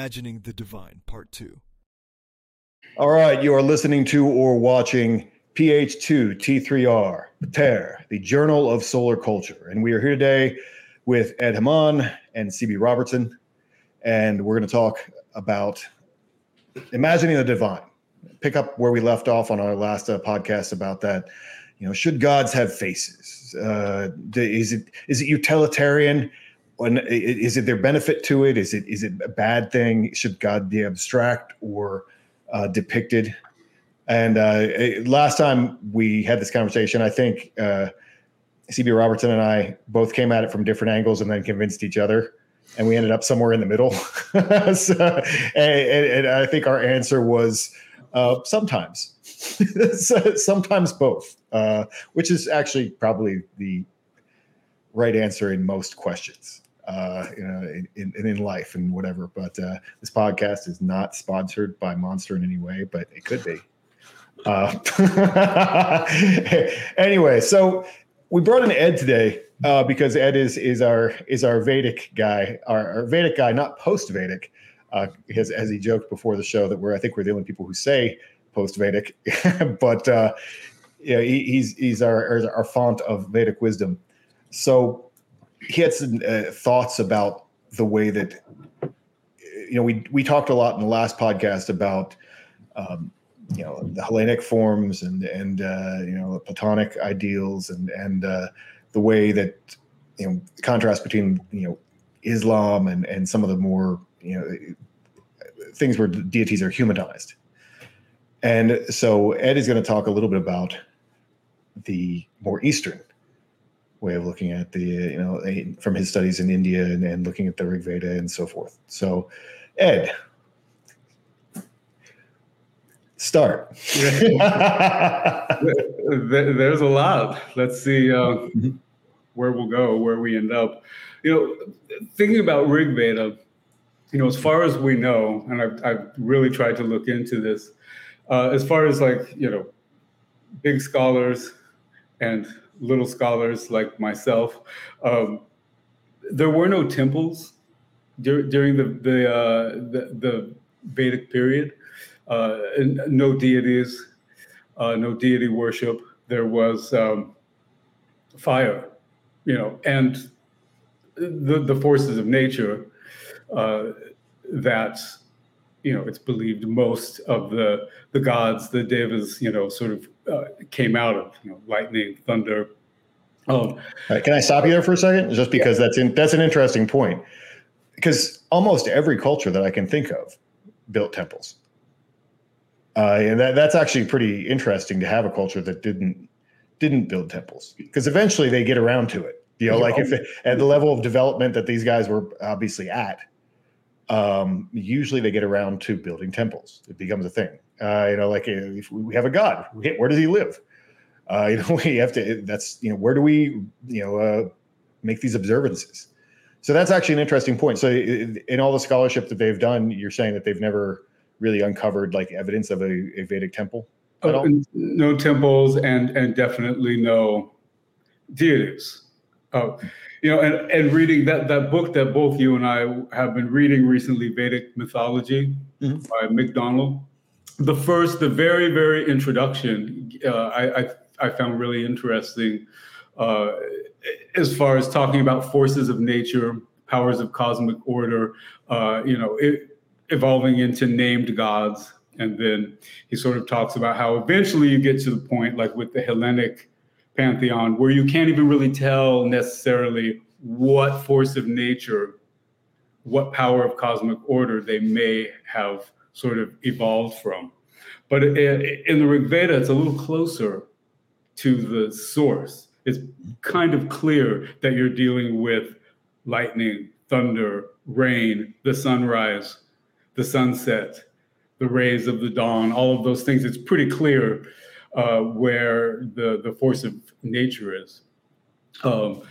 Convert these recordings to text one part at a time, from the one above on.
Imagining the Divine, Part 2. All right, you are listening to or watching PH2T3R, Pater, the Journal of Solar Culture. And we are here today with Ed Hamann and CB Robertson. And we're going to talk about imagining the divine. Pick up where we left off on our last uh, podcast about that. You know, should gods have faces? Uh, is it is it utilitarian? Is it their benefit to it? Is it is it a bad thing? Should God be abstract or uh, depicted? And uh, last time we had this conversation, I think uh, CB Robertson and I both came at it from different angles and then convinced each other, and we ended up somewhere in the middle. so, and, and, I think our answer was uh, sometimes, sometimes both, uh, which is actually probably the right answer in most questions uh, you know, in, in, in life and whatever. But uh, this podcast is not sponsored by Monster in any way, but it could be. Uh, anyway, so we brought in Ed today uh, because Ed is is our is our Vedic guy, our, our Vedic guy, not post Vedic. Uh, as, as he joked before the show that we're I think we're the only people who say post Vedic, but uh, yeah, he, he's he's our our font of Vedic wisdom. So he had some uh, thoughts about the way that you know we we talked a lot in the last podcast about um, you know the Hellenic forms and and uh, you know the Platonic ideals and and uh, the way that you know the contrast between you know Islam and and some of the more you know things where deities are humanized. And so Ed is going to talk a little bit about the more Eastern way of looking at the you know from his studies in India and, and looking at the Rig Veda and so forth. So, Ed, start. There's a lot. Let's see uh, where we'll go, where we end up. You know, thinking about Rig Veda, you know, as far as we know, and I've, I've really tried to look into this, uh, as far as like you know, big scholars and little scholars like myself, um, there were no temples dur- during the the, uh, the, the Vedic period. Uh, no deities, uh, no deity worship. There was um, fire, you know, and the the forces of nature uh, that you know it's believed most of the the gods the devas you know sort of uh, came out of you know lightning thunder um, right, can i stop you there for a second just because yeah. that's in, that's an interesting point because almost every culture that i can think of built temples uh, and that, that's actually pretty interesting to have a culture that didn't didn't build temples because eventually they get around to it you know like if it, at the level of development that these guys were obviously at um, usually they get around to building temples. It becomes a thing. Uh, you know, like if we have a god, where does he live? Uh, you know, we have to. That's you know, where do we you know uh, make these observances? So that's actually an interesting point. So in all the scholarship that they've done, you're saying that they've never really uncovered like evidence of a, a Vedic temple. Uh, no temples, and and definitely no deities. Oh, you know, and, and reading that that book that both you and I have been reading recently, Vedic Mythology mm-hmm. by McDonald. The first, the very, very introduction, uh, I, I, I found really interesting, uh, as far as talking about forces of nature, powers of cosmic order, uh, you know, it, evolving into named gods, and then he sort of talks about how eventually you get to the point, like with the Hellenic pantheon where you can't even really tell necessarily what force of nature, what power of cosmic order they may have sort of evolved from. But in the Rig Veda, it's a little closer to the source. It's kind of clear that you're dealing with lightning, thunder, rain, the sunrise, the sunset, the rays of the dawn, all of those things. It's pretty clear uh, where the the force of nature is. Um,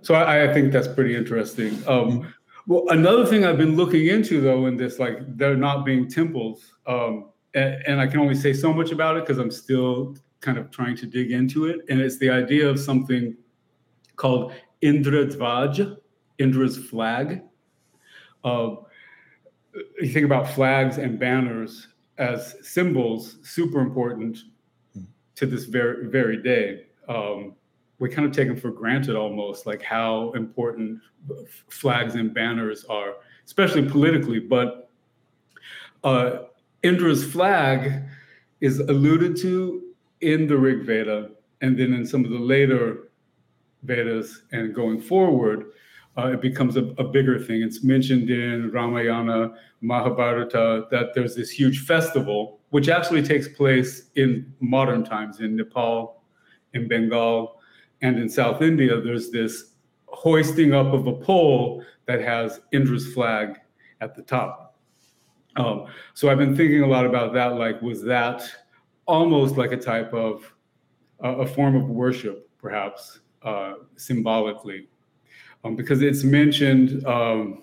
so I, I, think that's pretty interesting. Um, well, another thing I've been looking into though in this, like there not being temples, um, and, and, I can only say so much about it because I'm still kind of trying to dig into it. And it's the idea of something called Indra Dvaj, Indra's flag. Uh, you think about flags and banners as symbols, super important to this very very day. Um, we kind of take them for granted almost, like how important flags and banners are, especially politically. But uh, Indra's flag is alluded to in the Rig Veda, and then in some of the later Vedas and going forward, uh, it becomes a, a, bigger thing. It's mentioned in Ramayana, Mahabharata, that there's this huge festival, which actually takes place in modern times in Nepal, in Bengal, and in South India. There's this hoisting up of a pole that has Indra's flag at the top. Um, so I've been thinking a lot about that. Like, was that almost like a type of uh, a form of worship, perhaps uh, symbolically? um, because it's mentioned. Um,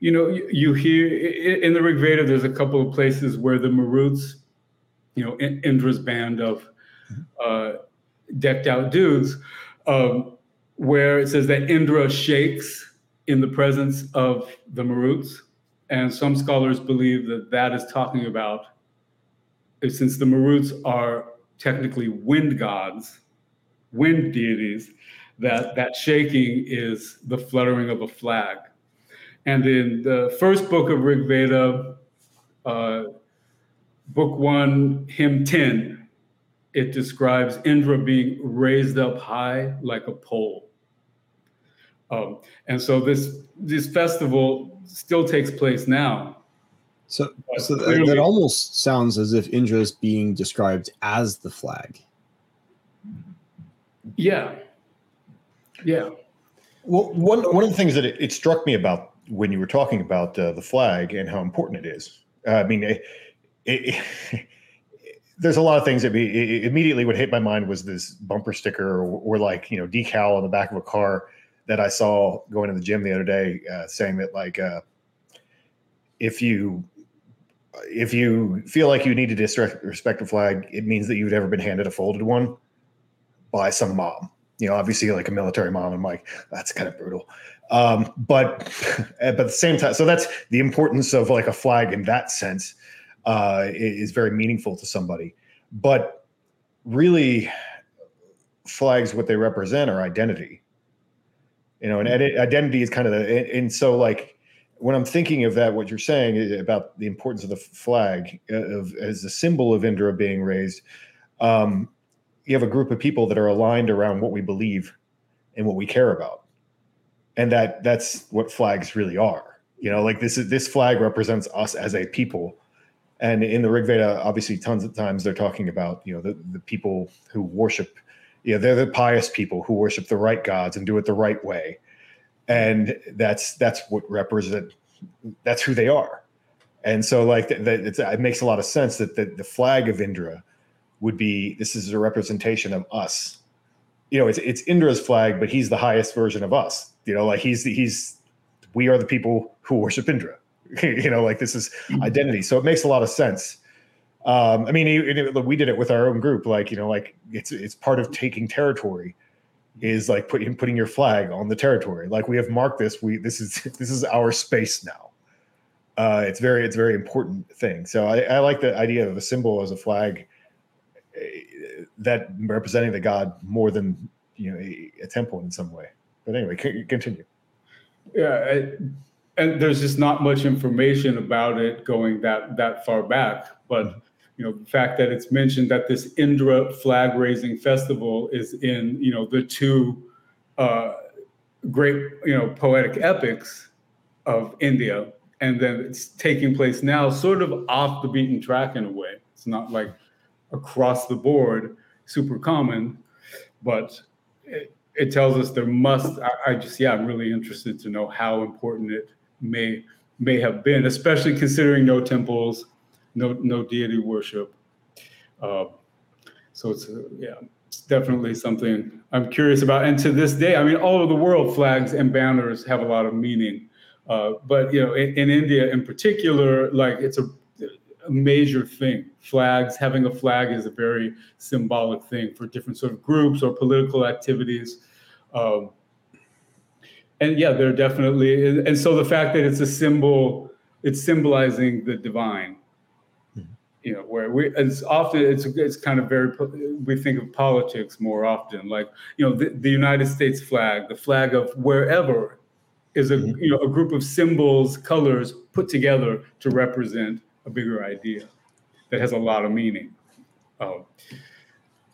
you know, you, you, hear in the Rig Veda. There's a couple of places where the Maruts, you know, Indra's band of uh, decked out dudes, um, where it says that Indra shakes in the presence of the Maruts, and some scholars believe that that is talking about, since the Maruts are technically wind gods, wind deities, that that shaking is the fluttering of a flag. And in the first book of Rig Veda, uh, book one, hymn 10, it describes Indra being raised up high like a pole. Um, and so this this festival still takes place now. So, so that, that almost sounds as if Indra is being described as the flag. Yeah, yeah. Well, one one of the things that it, it struck me about when you were talking about uh, the flag and how important it is. Uh, I mean, it, it, there's a lot of things that be, immediately what hit my mind was this bumper sticker or, or, like you know decal on the back of a car that I saw going to the gym the other day, uh, saying that like uh, if you if you feel like you need to disrespect a flag, it means that you've never been handed a folded one by some mom you know, obviously like a military mom. I'm like, that's kind of brutal. Um, but but at the same time, so that's the importance of like a flag in that sense uh, is very meaningful to somebody. But really, flags what they represent are identity. You know, and identity is kind of the and so like when I'm thinking of that, what you're saying about the importance of the flag uh, of as a symbol of Indra being raised. Um, you have a group of people that are aligned around what we believe and what we care about and that that's what flags really are you know like this is this flag represents us as a people and in the rig veda obviously tons of times they're talking about you know the, the people who worship you know they're the pious people who worship the right gods and do it the right way and that's that's what represent that's who they are and so like that it makes a lot of sense that the, the flag of indra would be this is a representation of us. You know, it's it's Indra's flag, but he's the highest version of us. You know, like he's he's we are the people who worship Indra. you know, like this is mm-hmm. identity. So it makes a lot of sense. Um, I mean, it, it, we did it with our own group. Like you know, like it's it's part of taking territory is like putting putting your flag on the territory. Like we have marked this. We this is this is our space now. Uh, it's very it's a very important thing. So I, I like the idea of a symbol as a flag that representing the god more than you know a, a temple in some way. But anyway, continue. Yeah, and there's just not much information about it going that that far back. But you know, the fact that it's mentioned that this Indra flag raising festival is in you know the two uh, great you know poetic epics of India, and then it's taking place now, sort of off the beaten track in a way. It's not like across the board super common, but it, it tells us there must. I, I, just yeah, I'm really interested to know how important it may may have been, especially considering no temples, no no deity worship. Uh, so it's uh, yeah, it's definitely something I'm curious about. And to this day, I mean, all over the world, flags and banners have a lot of meaning. Uh, but you know, in, in India in particular, like it's a a major thing. Flags, having a flag is a very symbolic thing for different sort of groups or political activities. Um, and yeah, they're definitely, and so the fact that it's a symbol, it's symbolizing the divine. Mm-hmm. You know, where we it's often it's it's kind of very we think of politics more often, like you know the, the United States flag, the flag of wherever is a mm-hmm. you know a group of symbols, colors put together to represent a bigger idea that has a lot of meaning. Um,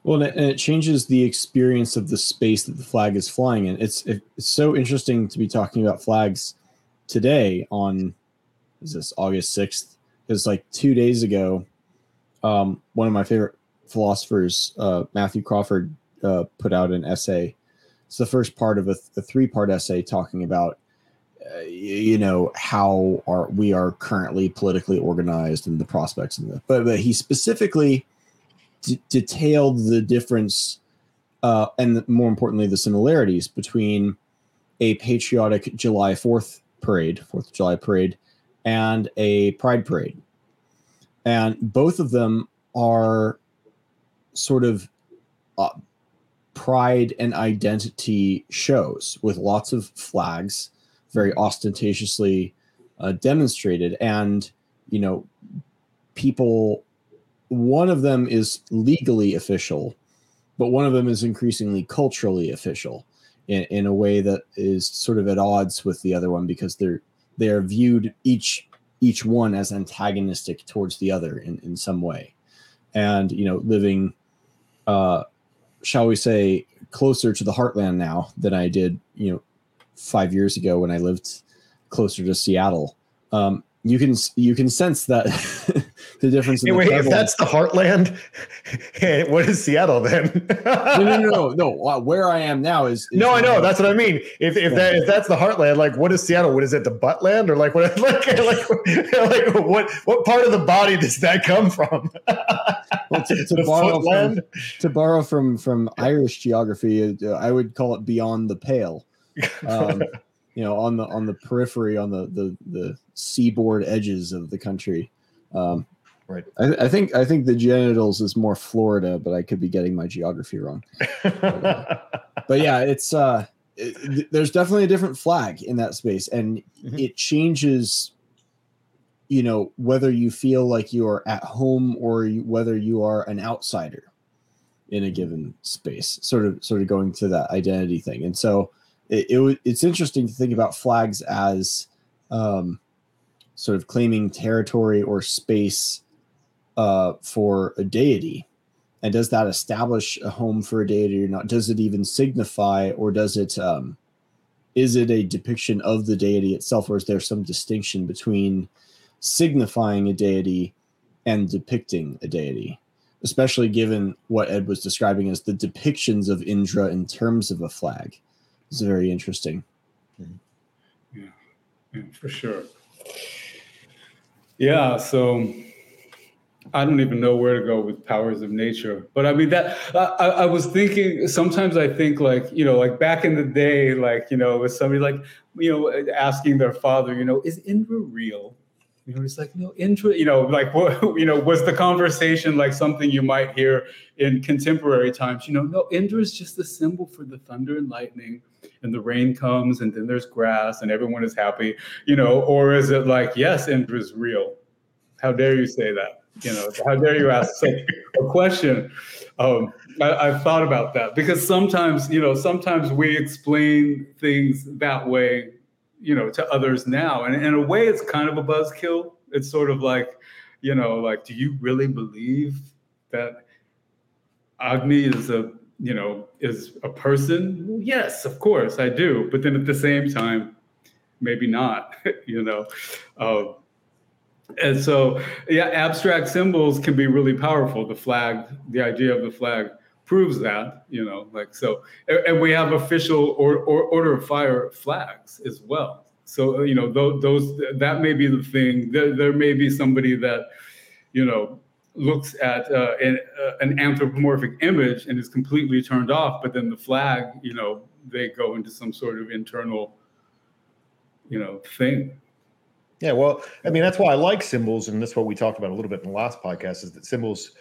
well, and it changes the experience of the space that the flag is flying in. It's it's so interesting to be talking about flags today on is this August sixth? Because like two days ago, um, one of my favorite philosophers, uh, Matthew Crawford, uh, put out an essay. It's the first part of a, a three part essay talking about uh, you know how are we are currently politically organized and the prospects and the but, but he specifically d- detailed the difference uh, and the, more importantly the similarities between a patriotic July 4th parade 4th of July parade and a pride parade. And both of them are sort of uh, pride and identity shows with lots of flags very ostentatiously uh, demonstrated. And you know people one of them is legally official but one of them is increasingly culturally official in, in a way that is sort of at odds with the other one because they're they are viewed each each one as antagonistic towards the other in, in some way and you know living uh shall we say closer to the heartland now than i did you know five years ago when I lived closer to Seattle. Um, you can you can sense that the difference. Hey, wait, if that's the heartland, what is Seattle then? no, no, no, no, no. Where I am now is, is no, I know. That's what I mean. If if that if that's the heartland, like what is Seattle? What is it? The buttland or like what? Like like, like what what part of the body does that come from? well, to, to borrow from, to borrow from from Irish geography, uh, I would call it beyond the pale um, you know, on the on the periphery, on the the the seaboard edges of the country. Um, right. I, I, think I think the genitals is more Florida, but I could be getting my geography wrong. but, uh, but, yeah, it's uh, it, there's definitely a different flag in that space, and mm-hmm. it changes. You know whether you feel like you are at home or you, whether you are an outsider in a given space. Sort of sort of going to that identity thing, and so it, it it's interesting to think about flags as um, sort of claiming territory or space uh, for a deity. And does that establish a home for a deity or not? Does it even signify, or does it um, is it a depiction of the deity itself, or is there some distinction between signifying a deity and depicting a deity? Especially given what Ed was describing as the depictions of Indra in terms of a flag. It's very interesting. Yeah, yeah, for sure. Yeah, so I don't even know where to go with powers of nature. But I mean that I, I, was thinking sometimes I think like, you know, like back in the day, like, you know, with somebody like, you know, asking their father, you know, is Indra real? You know, it's like, no, Indra, you know, like what, you know, was the conversation like something you might hear in contemporary times? You know, no, Indra is just a symbol for the thunder and lightning and the rain comes and then there's grass and everyone is happy, you know, or is it like, yes, Indra is real? How dare you say that? You know, how dare you ask such a question? Um, I, have thought about that because sometimes, you know, sometimes we explain things that way, you know, to others now. And in a way, it's kind of a buzzkill. It's sort of like, you know, like, do you really believe that Agni is a you know, is a person? Yes, of course I do. But then at the same time, maybe not, you know. Uh, and so, yeah, abstract symbols can be really powerful. The flag, the idea of the flag proves that, you know, like so. And we have official or, or order of fire flags as well. So, you know, those, those that may be the thing. There, there may be somebody that, you know, looks at uh, an, uh, an, anthropomorphic image and is completely turned off, but then the flag, you know, they go into some sort of internal, you know, thing. Yeah, well, I mean, that's why I like symbols, and that's what we talked about a little bit in the last podcast. Is that symbols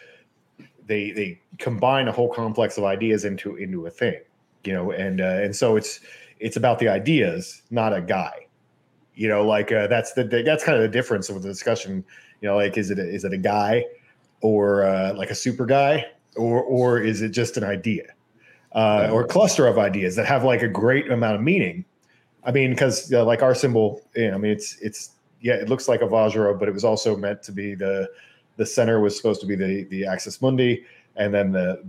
they they combine a whole complex of ideas into into a thing, you know, and uh, and so it's it's about the ideas, not a guy You know, like uh, that's the that's kind of the difference of the discussion. You know, like is it a, is it a guy or uh, like a super guy or or is it just an idea uh, or a cluster of ideas that have like a great amount of meaning? I mean, because uh, like our symbol, you know, I mean, it's it's yeah, it looks like a Vajra, but it was also meant to be the the center was supposed to be the the axis mundi, and then the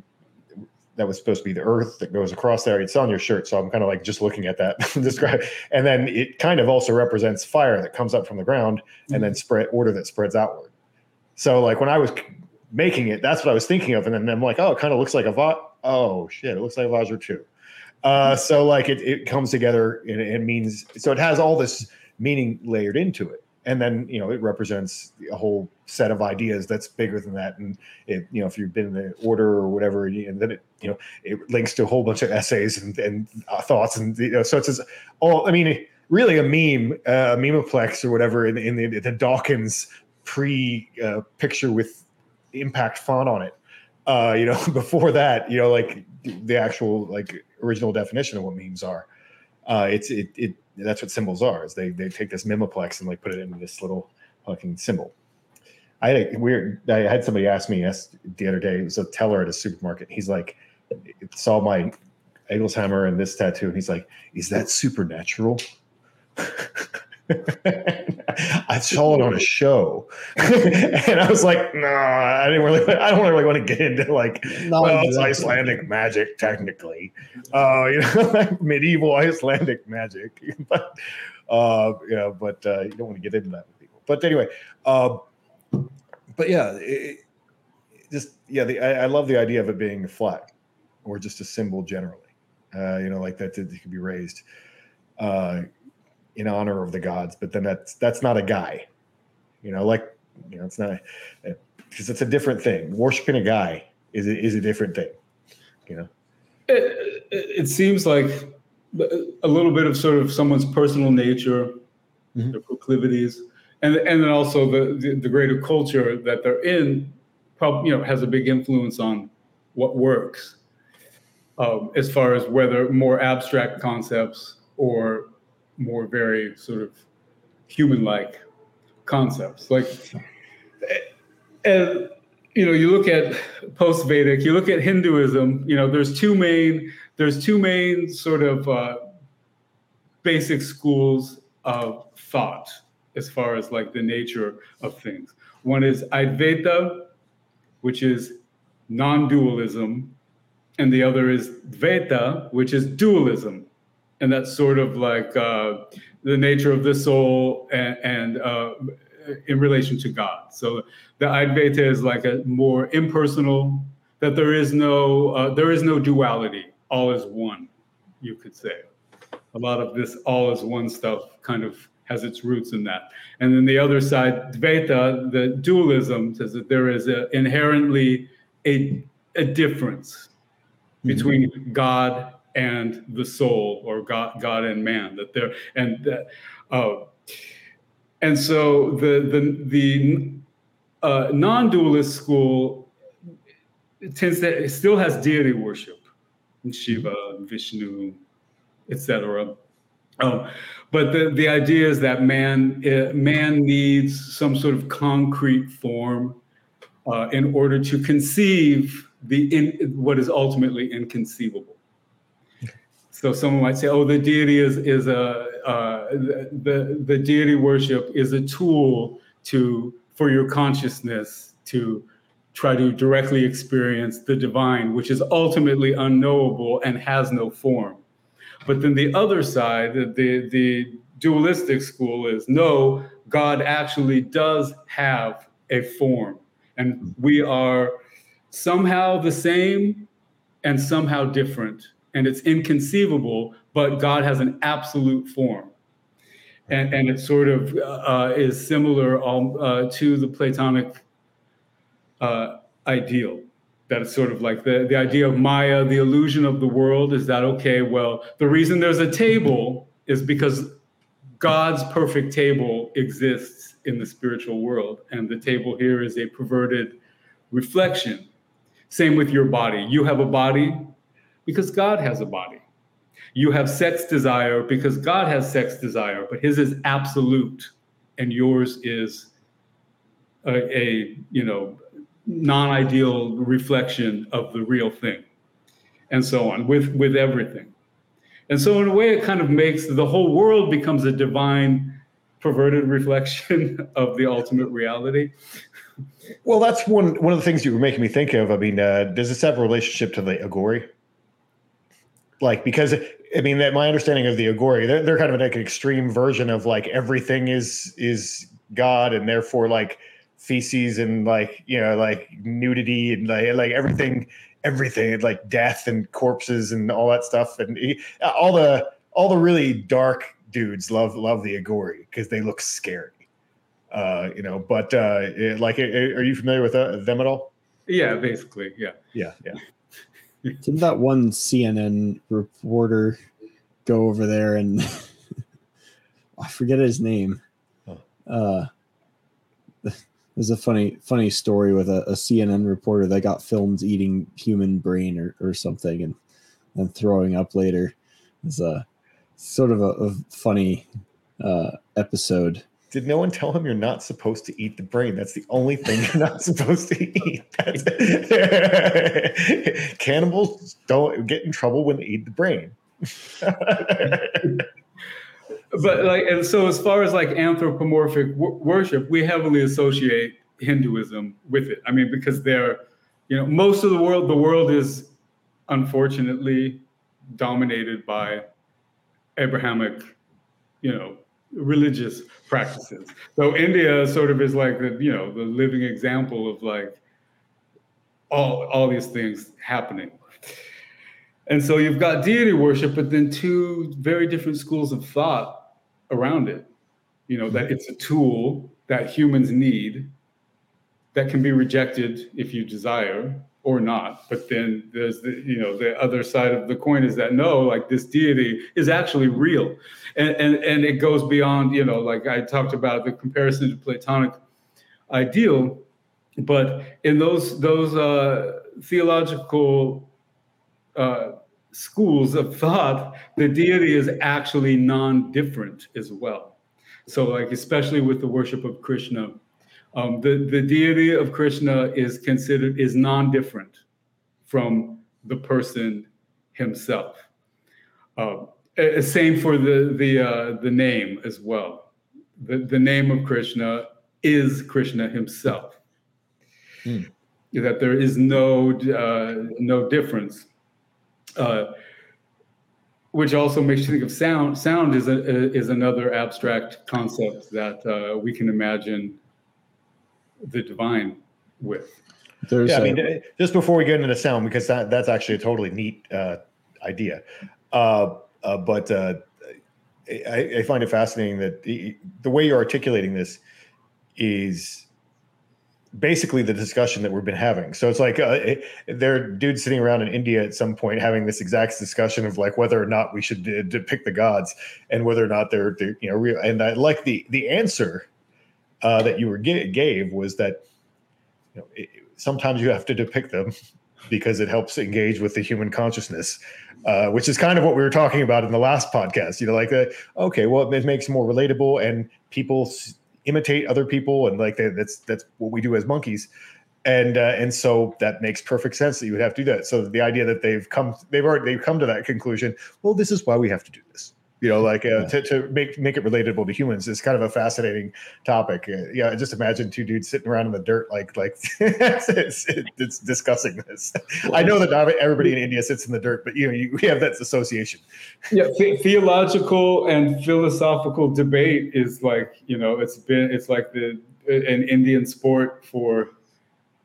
that was supposed to be the earth that goes across there. It's on your shirt, so I'm kind of like just looking at that. describe, and then it kind of also represents fire that comes up from the ground and then spread order that spreads outward. So like when I was making it, that's what I was thinking of, and then I'm like, oh, it kind of looks like a va. Oh shit, it looks like a Vajra too. Uh, so like it, it comes together and it means so it has all this meaning layered into it. And then you know it represents a whole set of ideas that's bigger than that. And it you know if you've been in the order or whatever and then it you know it links to a whole bunch of essays and, and uh, thoughts and you know so it's all i mean really a meme uh, a memeplex or whatever in, in the, the dawkins pre uh, picture with impact font on it. Uh you know before that you know like the actual like original definition of what memes are uh it's it, it that's what symbols are. Is they they take this memeplex and like put it into this little fucking symbol. I had a weird. I had somebody ask me yes, the other day. It was a teller at a supermarket. He's like, saw my Aegishjalmur and this tattoo, and he's like, "Is that supernatural?" I saw it on a show, and I was like, "No, I didn't really. I don't really want to get into like, Not well, it's. Icelandic magic, technically, uh, you know, like medieval Icelandic magic, but, uh, you know, but uh, you don't want to get into that with people. But anyway, uh, but yeah, it, it- just yeah, the, I, I love the idea of it being a flag or just a symbol generally, uh, you know, like that it could be raised. Uh, in honor of the gods, but then that's that's not a guy, you know. Like you know, it's not because it's a different thing. Worshiping a guy is a, is a different thing, you know. It, it seems like a little bit of sort of someone's personal nature, Mhm. their proclivities, and and then also the, the the greater culture that they're in, probably you know has a big influence on what works, um, as far as whether more abstract concepts or more very sort of human-like concepts, like and you know you look at post-vedic you look at hinduism you know there's two main there's two main sort of uh, basic schools of thought as far as like the nature of things. One is advaita which is non-dualism and the other is dvaita which is dualism and that's sort of like uh, the nature of the soul and, and uh, in relation to God. So the Advaita is like a more impersonal. That there is no uh, there is no duality. All is one, you could say. A lot of this all is one stuff kind of has its roots in that. And then the other side, Dvaita, the dualism, says that there is a, inherently a, a difference between God and the soul, or God, God and man. That there and that, uh, and so the the the uh, non-dualist school tends to it still has deity worship, Shiva, Vishnu, etc. Um, but the, the idea is that man uh, man needs some sort of concrete form uh, in order to conceive the in, what is ultimately inconceivable. So someone might say, "Oh, the deity is is a uh, the the deity worship is a tool to for your consciousness to try to directly experience the divine, which is ultimately unknowable and has no form." But then the other side, the, the, the dualistic school is no, God actually does have a form. And we are somehow the same and somehow different. And it's inconceivable, but God has an absolute form. And, and it sort of uh, is similar um, uh, to the Platonic uh, ideal that it's sort of like the, the idea of Maya, the illusion of the world is that, okay, well, the reason there's a table is because God's perfect table exists in the spiritual world. And the table here is a perverted reflection. Same with your body. You have a body because God has a body. You have sex desire because God has sex desire, but his is absolute and yours is a, a you know non-ideal reflection of the real thing and so on with with everything and so in a way it kind of makes the whole world becomes a divine perverted reflection of the ultimate reality Well, that's one one of the things you were making me think of. I mean, uh, does this have a relationship to the Aghori? Like, because I mean, that my understanding of the Aghori, they're, they're kind of like an extreme version of like everything is is God, and therefore like feces and like you know like nudity and like like everything, everything like death and corpses and all that stuff, and he, all the all the really dark dudes love love the Aghori because they look scary. Uh, you know, but uh, it- like, it- it- are you familiar with uh, them at all? yeah basically yeah Yeah, yeah. Didn't that one CNN reporter go over there and I forget his name? Uh, there's a funny funny story with a, a CNN reporter that got filmed eating human brain or, or something and then throwing up later. It's a sort of a, a funny uh, episode. Did no one tell him you're not supposed to eat the brain? That's the only thing you're not supposed to eat. Cannibals don't get in trouble when they eat the brain. but like and so as far as like anthropomorphic w- worship we heavily associate hinduism with it i mean because they're you know most of the world the world is unfortunately dominated by abrahamic you know religious practices. So india sort of is like the you know the living example of like all all these things happening. And so you've got deity worship, but then two very different schools of thought around it. You know, that it's a tool that humans need that can be rejected if you desire or not. But then there's the, you know, the other side of the coin is that no, like this deity is actually real. And and, and it goes beyond, you know, like I talked about the comparison to Platonic ideal, but in those those uh, theological uh, schools of thought, the deity is actually non-different as well. So, like especially with the worship of Krishna, um, the the deity of Krishna is considered is non-different from the person himself. Uh, same for the the uh, the name as well. The the name of Krishna is Krishna himself. Hmm. That there is no uh, no difference uh, which also makes you think of sound. Sound is a, is another abstract concept that uh, we can imagine the divine with. There's yeah, I a- mean, just before we get into the sound, because that, that's actually a totally neat uh, idea. Uh, uh, but uh, I, I find it fascinating that the, the way you're articulating this is basically the discussion that we've been having. So it's like uh, it, there are dudes sitting around in India at some point having this exact discussion of like whether or not we should de- depict the gods and whether or not they're, they're you know real. And I like the the answer uh, that you were ga- gave was that you know it, sometimes you have to depict them because it helps engage with the human consciousness. Uh, which is kind of what we were talking about in the last podcast. You know, like, uh, okay, well, it makes more relatable, and people s- imitate other people, and like that, that's that's what we do as monkeys, and uh, and so that makes perfect sense that you would have to do that. So the idea that they've come, they've already they've come to that conclusion. Well, this is why we have to do this. You know, like uh, Yeah. to, to make make it relatable to humans is kind of a fascinating topic. Uh, yeah, just imagine two dudes sitting around in the dirt, like like it's, it's, it's discussing this. I know that everybody in India sits in the dirt, but you know, you, we have that association. Yeah, the- theological and philosophical debate is like you know it's been it's like the an Indian sport for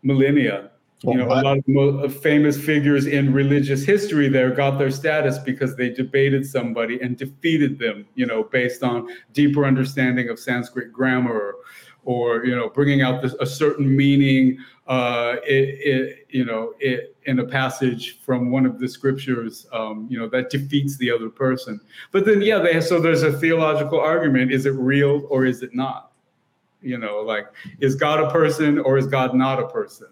millennia. You know, a lot of mo- famous figures in religious history there got their status because they debated somebody and defeated them. You know, based on deeper understanding of Sanskrit grammar, or you know, bringing out this, a certain meaning. Uh, it, it, you know, it, in a passage from one of the scriptures, um, you know, that defeats the other person. But then, yeah, they so there's a theological argument: is it real or is it not? You know, like is God a person or is God not a person?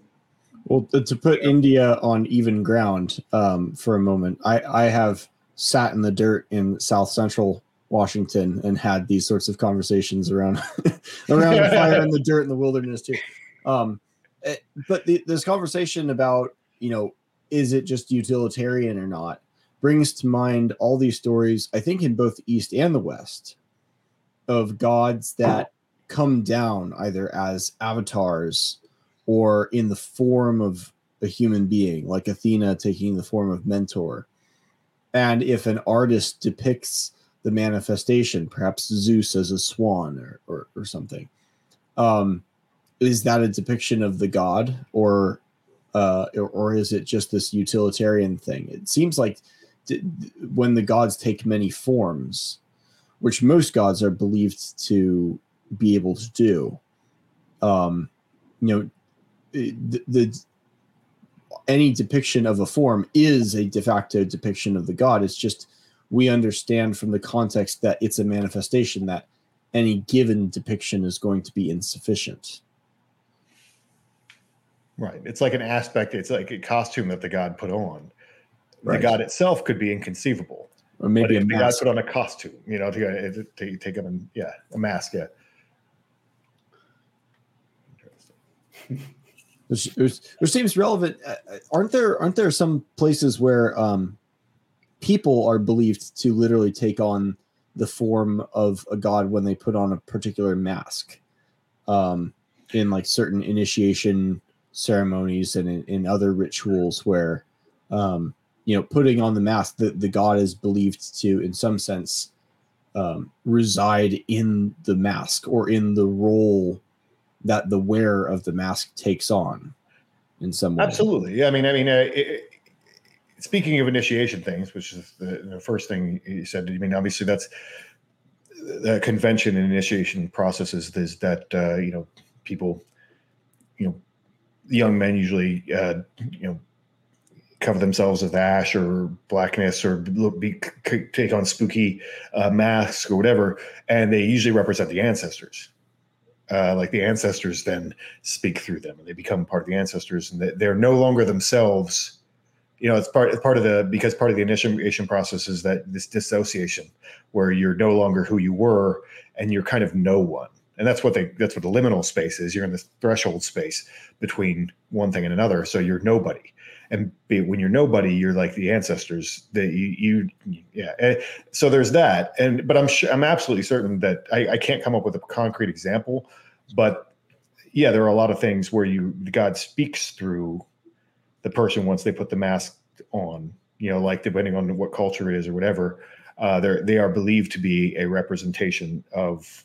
Well, to to put India on even ground um, for a moment, I, I have sat in the dirt in South Central Washington and had these sorts of conversations around around the fire and the dirt in the wilderness too. Um, eh, but the, this conversation about you know is it just utilitarian or not brings to mind all these stories. I think in both the East and the West of gods that come down either as avatars or in the form of a human being, like Athena taking the form of Mentor. And if an artist depicts the manifestation, perhaps Zeus as a swan or, or, or something, um, is that a depiction of the god or uh, or, is it just this utilitarian thing? It seems like d- when the gods take many forms, which most gods are believed to be able to do, um, you know, the, the any depiction of a form is a de facto depiction of the god. It's just we understand from the context that it's a manifestation that any given depiction is going to be insufficient. Right. It's like an aspect. It's like a costume that the god put on. Right. The god itself could be inconceivable. Or maybe a the god put on a costume, you know, to, to, take on, yeah, a mask. Yeah. Interesting. which, which, seems relevant. Uh, uh, Aren't there aren't there some places where um, people are believed to literally take on the form of a god when they put on a particular mask, um, in like certain initiation ceremonies and in, in other rituals where, um, you know, putting on the mask, the, the god is believed to, in some sense, um, reside in the mask or in the role that the wearer of the mask takes on in some way. Absolutely. Yeah. I mean, I mean, uh, it, speaking of initiation things, which is the, the first thing you said, I mean, obviously that's the convention and initiation processes is that, uh, you know, people, you know, young men usually, uh, you know, cover themselves with ash or blackness or be, take on spooky uh, masks or whatever. And they usually represent the ancestors. Uh, like the ancestors then speak through them and they become part of the ancestors and they- they're no longer themselves. You know it's part it's part of the because part of the initiation process is that this dissociation where you're no longer who you were and you're kind of no one. And that's what they that's what the liminal space is. You're in this threshold space between one thing and another. So you're nobody and be, when you're nobody you're like the ancestors that you, you yeah. So there's that. And but i'm sure i'm absolutely certain that I, I can't come up with a concrete example but yeah there are a lot of things where you god speaks through the person once they put the mask on you know like depending on what culture it is or whatever uh they're they are believed to be a representation of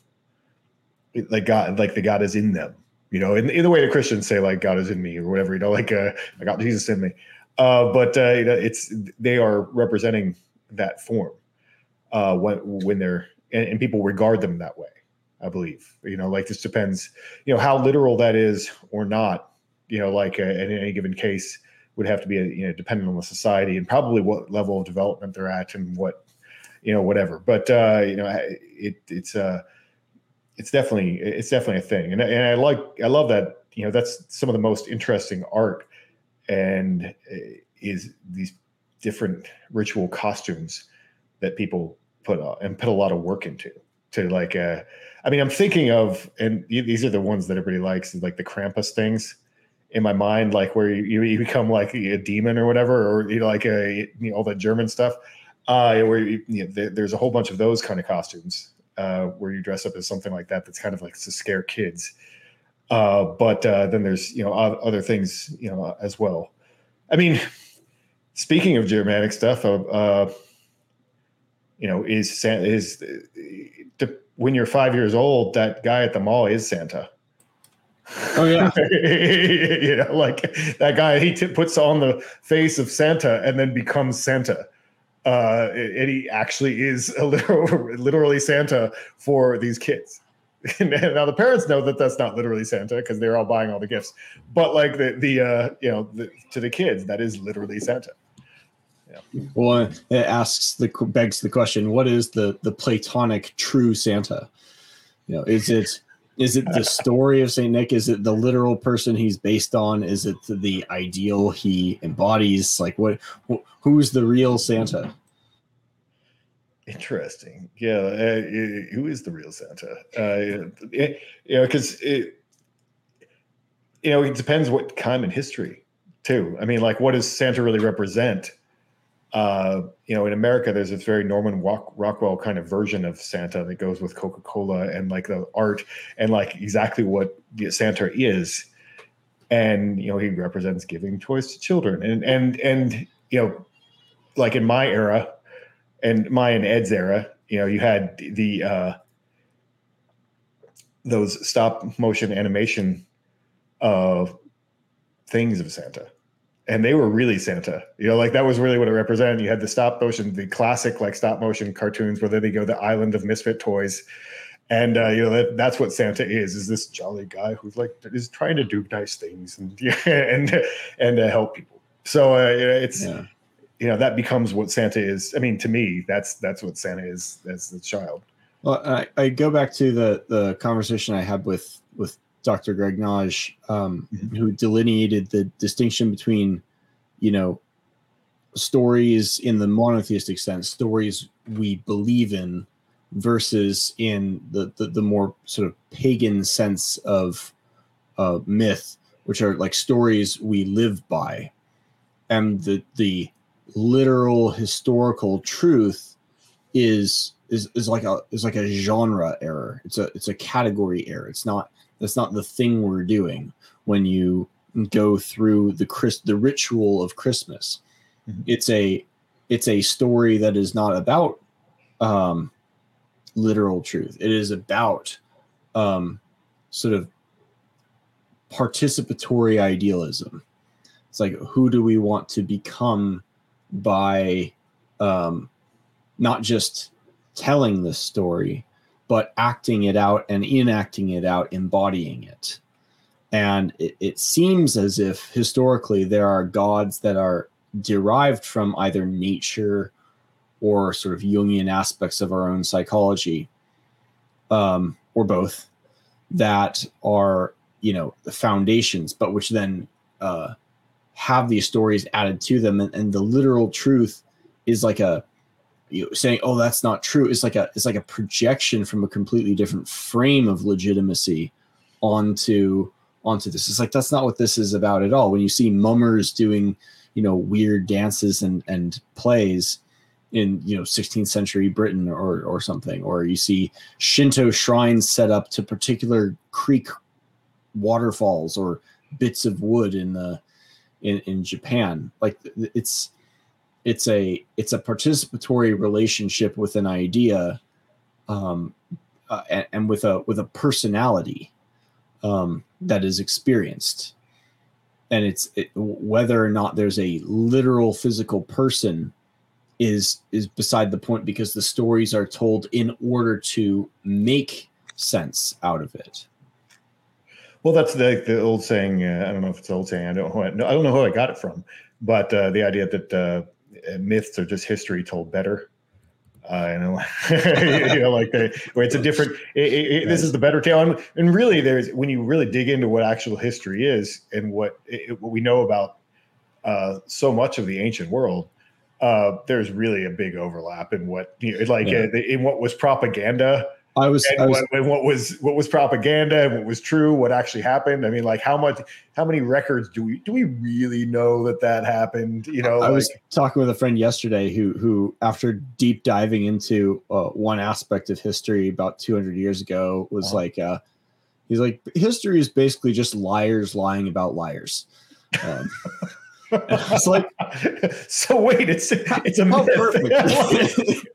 like god like the god is in them you know in, in the way that christians say like god is in me or whatever you know like uh i got jesus in me. Uh but uh you know it's they are representing that form uh when when they're and, and people regard them that way i believe. You know like this depends you know how literal that is or not you know like uh, in any given case would have to be you know dependent on the society and probably what level of development they're at and what you know whatever. But uh you know it it's uh it's definitely it's definitely a thing. And, and i like i love that you know that's some of the most interesting art and uh, is these different ritual costumes that people put on and put a lot of work into to like uh i mean i'm thinking of and these are the ones that everybody likes like the krampus things in my mind like where you, you become like a demon or whatever or you know like a you know all the german stuff. Uh where you, you know, there's a whole bunch of those kind of costumes uh where you dress up as something like that that's kind of like to scare kids. Uh but uh then there's you know other things you know as well. I mean speaking of germanic stuff uh, uh you know is uh, when you're five years old that guy at the mall is santa. Oh yeah, you know, like that guy, he t- puts on the face of Santa and then becomes Santa. Uh, and he actually is a literal, literally Santa for these kids. Now the parents know that that's not literally Santa because they're all buying all the gifts. But like the the uh, you know the, to the kids, that is literally Santa. Yeah. well, it asks the begs the question: What is the the Platonic true Santa? You know, is it is it the story of Saint Nick? Is it the literal person he's based on? Is it the ideal he embodies? Like, what? wh- Who's the real Santa? Interesting. Yeah. Uh, who is the real Santa? Uh, it, you know, because it, you know, it depends what time in history, too. I mean, like, what does Santa really represent? Uh, you know, in America, there's this very Norman Rock- Rockwell kind of version of Santa that goes with Coca Cola and like the art and like exactly what Santa is. And you know, he represents giving toys to children, and and and you know, like in my era, and my and Ed's era, you know, you had the uh, those stop motion animation uh, things of Santa, and they were really Santa. You know, like that was really what it represented. You had the stop motion, the classic like stop motion cartoons where they go the island of misfit toys. And uh, you know that, that's what Santa is: is this jolly guy who's like is trying to do nice things and and and uh, help people. So uh, it's yeah you know that becomes what Santa is. I mean, to me, that's that's what Santa is as the child. Well, I, I go back to the the conversation I had with with Dr. Greg Nagy, um, mm-hmm. who delineated the distinction between, you know, stories in the monotheistic sense, stories we believe in, versus in the the, the more sort of pagan sense of uh, myth, which are like stories we live by, and the the literal historical truth is is is like a is like a genre error. It's a it's a category error. It's not that's not the thing we're doing when you go through the Chris the ritual of Christmas. Mm-hmm. It's a it's a story that is not about um, literal truth. It is about um, sort of participatory idealism. It's like who do we want to become by um, not just telling the story, but acting it out and enacting it out, embodying it. And it, it seems as if historically there are gods that are derived from either nature or sort of Jungian aspects of our own psychology, um, or both, that are you know the foundations, but which then uh, have these stories added to them and, and the literal truth is like a you know, saying oh that's not true it's like a it's like a projection from a completely different frame of legitimacy onto onto this it's like that's not what this is about at all when you see mummers doing you know weird dances and and plays in you know 16th century britain or or something or you see shinto shrines set up to particular creek waterfalls or bits of wood in the in, in Japan. Like it's it's a it's a participatory relationship with an idea, um, uh, and, and, with a with a personality um, that is experienced, and it's it, whether or not there's a literal physical person is is beside the point because the stories are told in order to make sense out of it. Well, that's the the old saying. Uh, I don't know if it's old saying. I don't know. I don't know who I got it from, but uh, the idea that uh, myths are just history told better. Uh, you know, you know, like the, where it's a different. It, it, this is the better tale, and, and, really, there's when you really dig into what actual history is and what it, what we know about uh, so much of the ancient world. Uh, there's really a big overlap in what you know, like yeah. in what was propaganda I was, I was what, what, was what was propaganda and what was true, what actually happened. I mean, like how much, how many records do we do we really know that that happened? You know, I like, was talking with a friend yesterday who who after deep diving into uh, one aspect of history about 200 years ago was uh-huh. like, uh, he's like, history is basically just liars lying about liars. Um, it's like, so wait, it's it's a myth.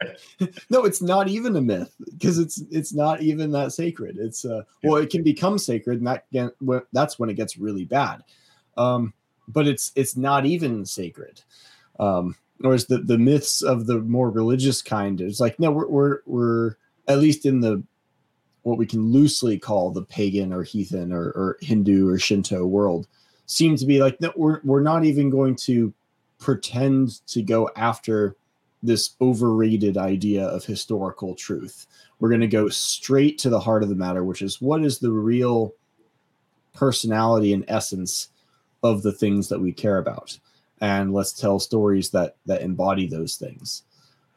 no, it's not even a myth because it's it's not even that sacred. It's uh, well, it can become sacred, and that that's when it gets really bad. Um, but it's it's not even sacred. Um, whereas the the myths of the more religious kind, it's like no, we're we're we're at least in the what we can loosely call the pagan or heathen or, or Hindu or Shinto world seem to be like, no, we're, we're not even going to pretend to go after this overrated idea of historical truth. We're going to go straight to the heart of the matter, which is what is the real personality and essence of the things that we care about, and let's tell stories that that embody those things.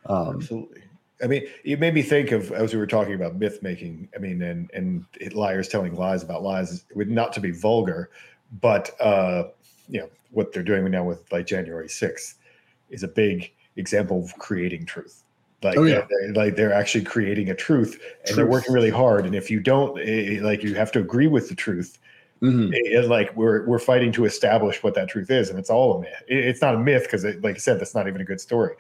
Um, Absolutely. I mean, it made me think of as we were talking about myth making. I mean, and and liars telling lies about lies, with not to be vulgar, but uh, you know what they're doing now with like January sixth is a big example of creating truth. Like, Oh, yeah. they're, like they're actually creating a truth, and they're working really hard. And if you don't, eh, like, you have to agree with the truth. Mhm. It- like we're we're fighting to establish what that truth is, and it's all a myth. It- it's not a myth because, like I said, that's not even a good story.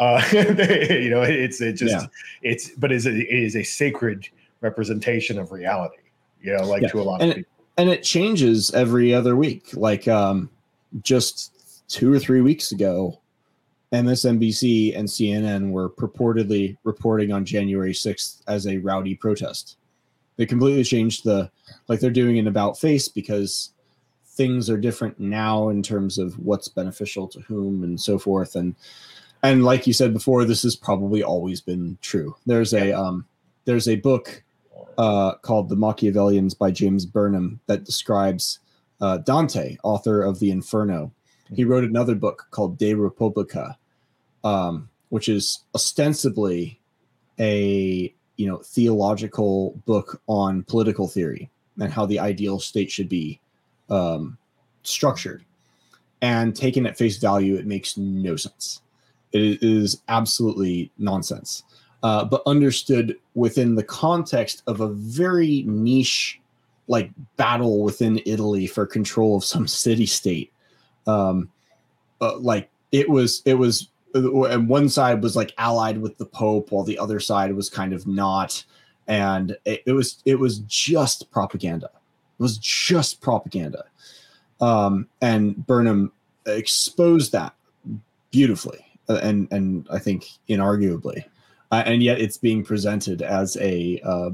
Uh, you know, it's it just Yeah. it's but is a, it is a sacred representation of reality. You know, like Yeah. to a lot And of people. And it changes every other week. Like um, just two or three weeks ago, MSNBC and CNN were purportedly reporting on January 6th as a rowdy protest. They completely changed the like they're doing an about face because things are different now in terms of what's beneficial to whom and so forth and and like you said before this has probably always been true there's a um there's a book uh called the machiavellians by james burnham that describes uh, dante author of the inferno. He wrote another book called de republica um, which is ostensibly a you know theological book on political theory and how the ideal state should be um, structured. And taken at face value it makes no sense. It is absolutely nonsense uh, but understood within the context of a very niche like battle within italy for control of some city state. Um, uh, like it was it was and one side was like allied with the pope while the other side was kind of not. And it, it was it was just propaganda. It was just propaganda. Um and burnham exposed that beautifully uh, and and i think inarguably uh, and yet it's being presented as a uh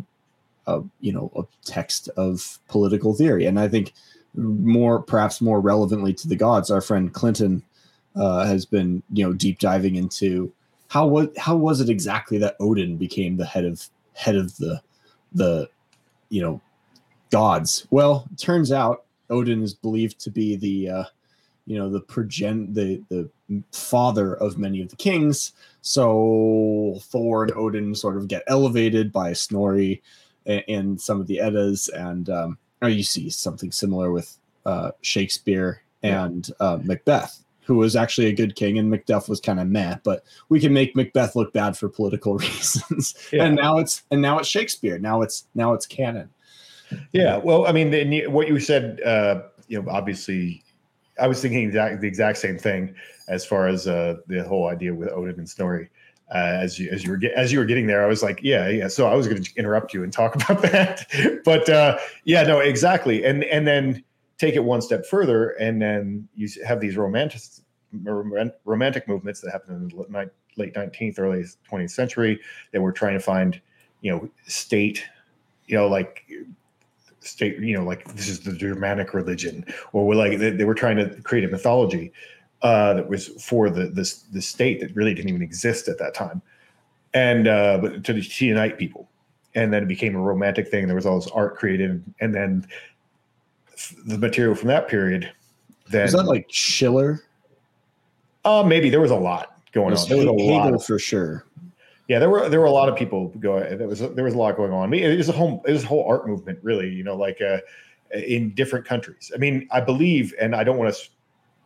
a you know a text of political theory and i think more perhaps more relevantly to the gods our friend clinton uh, has been you know deep diving into how was how was it exactly that Odin became the head of head of the the you know gods? Well, turns out Odin is believed to be the uh, you know the progen the the father of many of the kings. So Thor and Odin sort of get elevated by Snorri and, and some of the Eddas, and um, you see something similar with uh, Shakespeare and uh, Macbeth who was actually a good king, and Macduff was kind of meh. But we can make Macbeth look bad for political reasons, Yeah. and now it's and now it's Shakespeare. Now it's now it's canon. Yeah, well, I mean, the, what you said, uh, you know, obviously, I was thinking exact, the exact same thing as far as uh, the whole idea with Odin and Snorri. Uh, as you as you were as you were getting there, I was like, yeah, yeah. So I was going to interrupt you and talk about that, but uh, yeah, no, exactly. And and then take it one step further, and then you have these romantic romantic movements that happened in the late- late nineteenth, early twentieth century. That were trying to find, you know, state, you know, like state you know like this is the germanic religion or we're like they, they were trying to create a mythology uh that was for the this the state that really didn't even exist at that time and uh but to, unite people and then it became a romantic thing there was all this art created and then the material from that period then Is that like Schiller? uh maybe there was a lot going on there was a Hegel lot for sure. Yeah, there were there were a lot of people going. There was there was a lot going on. I mean, it was a whole it was a whole art movement, really. You know, like uh, in different countries. I mean, I believe, and I don't want to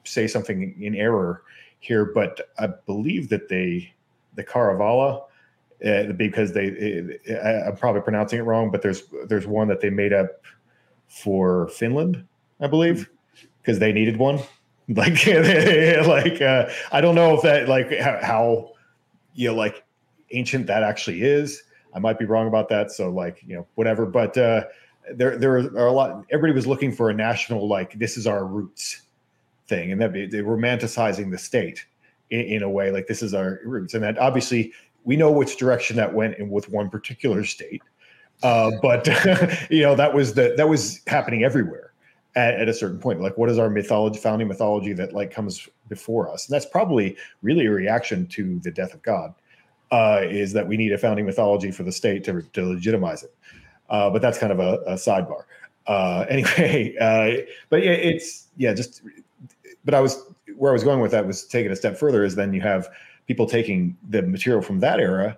say something in error here, but I believe that they the Karavala, uh, because they I, I'm probably pronouncing it wrong, but there's there's one that they made up for Finland, I believe, because they needed one. Like like uh, I don't know if that like how, how you know like ancient that actually is. I might be wrong about that. So like, you know, whatever. But uh there there are a lot everybody was looking for a national like this is our roots thing. And that be romanticizing the state in, in a way like this is our roots. And that obviously we know which direction that went in with one particular state. Uh, but you know, that was the that was happening everywhere at, at a certain point. Like what is our mythology founding mythology that like comes before us? And that's probably really a reaction to the death of God uh, is that we need a founding mythology for the state to, to legitimize it. Uh, but that's kind of a, a sidebar. Uh, anyway, uh, but yeah, it's yeah, just. But I was where I was going with that was taking a step further is then you have people taking the material from that era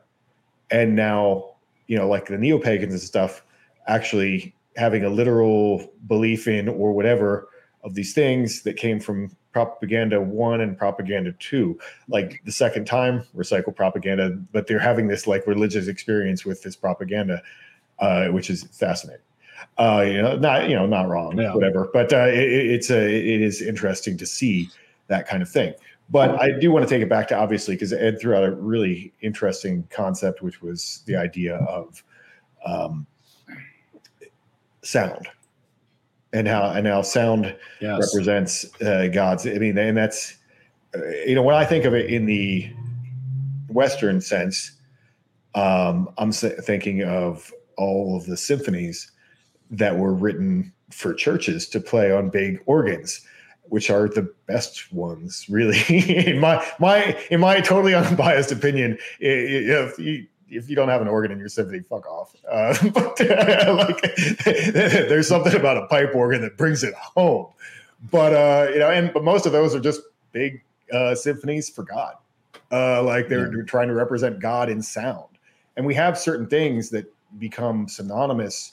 and now you know like the neo-pagans and stuff actually having a literal belief in or whatever of these things that came from propaganda one and propaganda two. Like the second time recycle propaganda but they're having this like religious experience with this propaganda uh, which is fascinating. Uh, you know not you know not wrong Yeah. whatever but uh, it, it's a it is interesting to see that kind of thing. But I do want to take it back to obviously because Ed threw out a really interesting concept, which was the idea of um, sound and how and how sound Yes. represents uh, God's. I mean, and that's uh, you know when I think of it in the Western sense, um, I'm thinking of all of the symphonies that were written for churches to play on big organs which are the best ones really in my my in my totally unbiased opinion if you if you don't have an organ in your symphony fuck off. Uh, but uh, like there's something about a pipe organ that brings it home. But uh you know and but most of those are just big uh symphonies for god. Uh like they're, Yeah. trying to represent god in sound. And we have certain things that become synonymous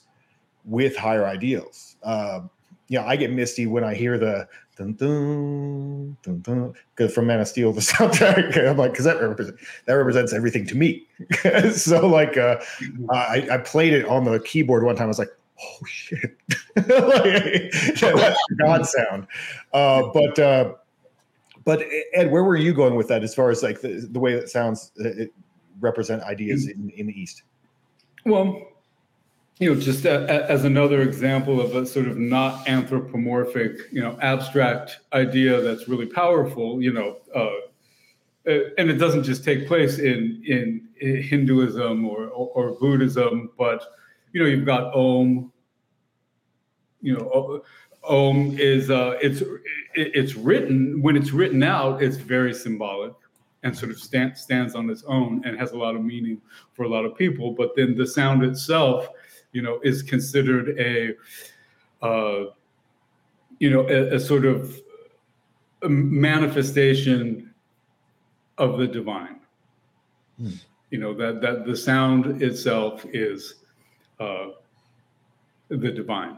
with higher ideals. Um you know, I get misty when I hear the dun dun dun dun 'cause from Man of Steel, the soundtrack. I'm like, because that represents that represents everything to me. so like, uh, I, I played it on the keyboard one time. I was like, oh shit, like, that's God sound. Uh, but uh, but Ed, where were you going with that as far as like the, the way that sounds it represent ideas in, in the East? Well, you know, just a, a- as another example of a sort of not anthropomorphic, you know, abstract idea that's really powerful, you know, uh, uh, and it doesn't just take place in in Hinduism or, or, or Buddhism, but you know, you've got Om. You know, Om is uh, it's it's written when it's written out, it's very symbolic and sort of stand, stands on its own and has a lot of meaning for a lot of people. But then the sound itself, you know, is considered a, uh, you know, a, a sort of a manifestation of the divine. Hmm. You know that that the sound itself is uh, the divine.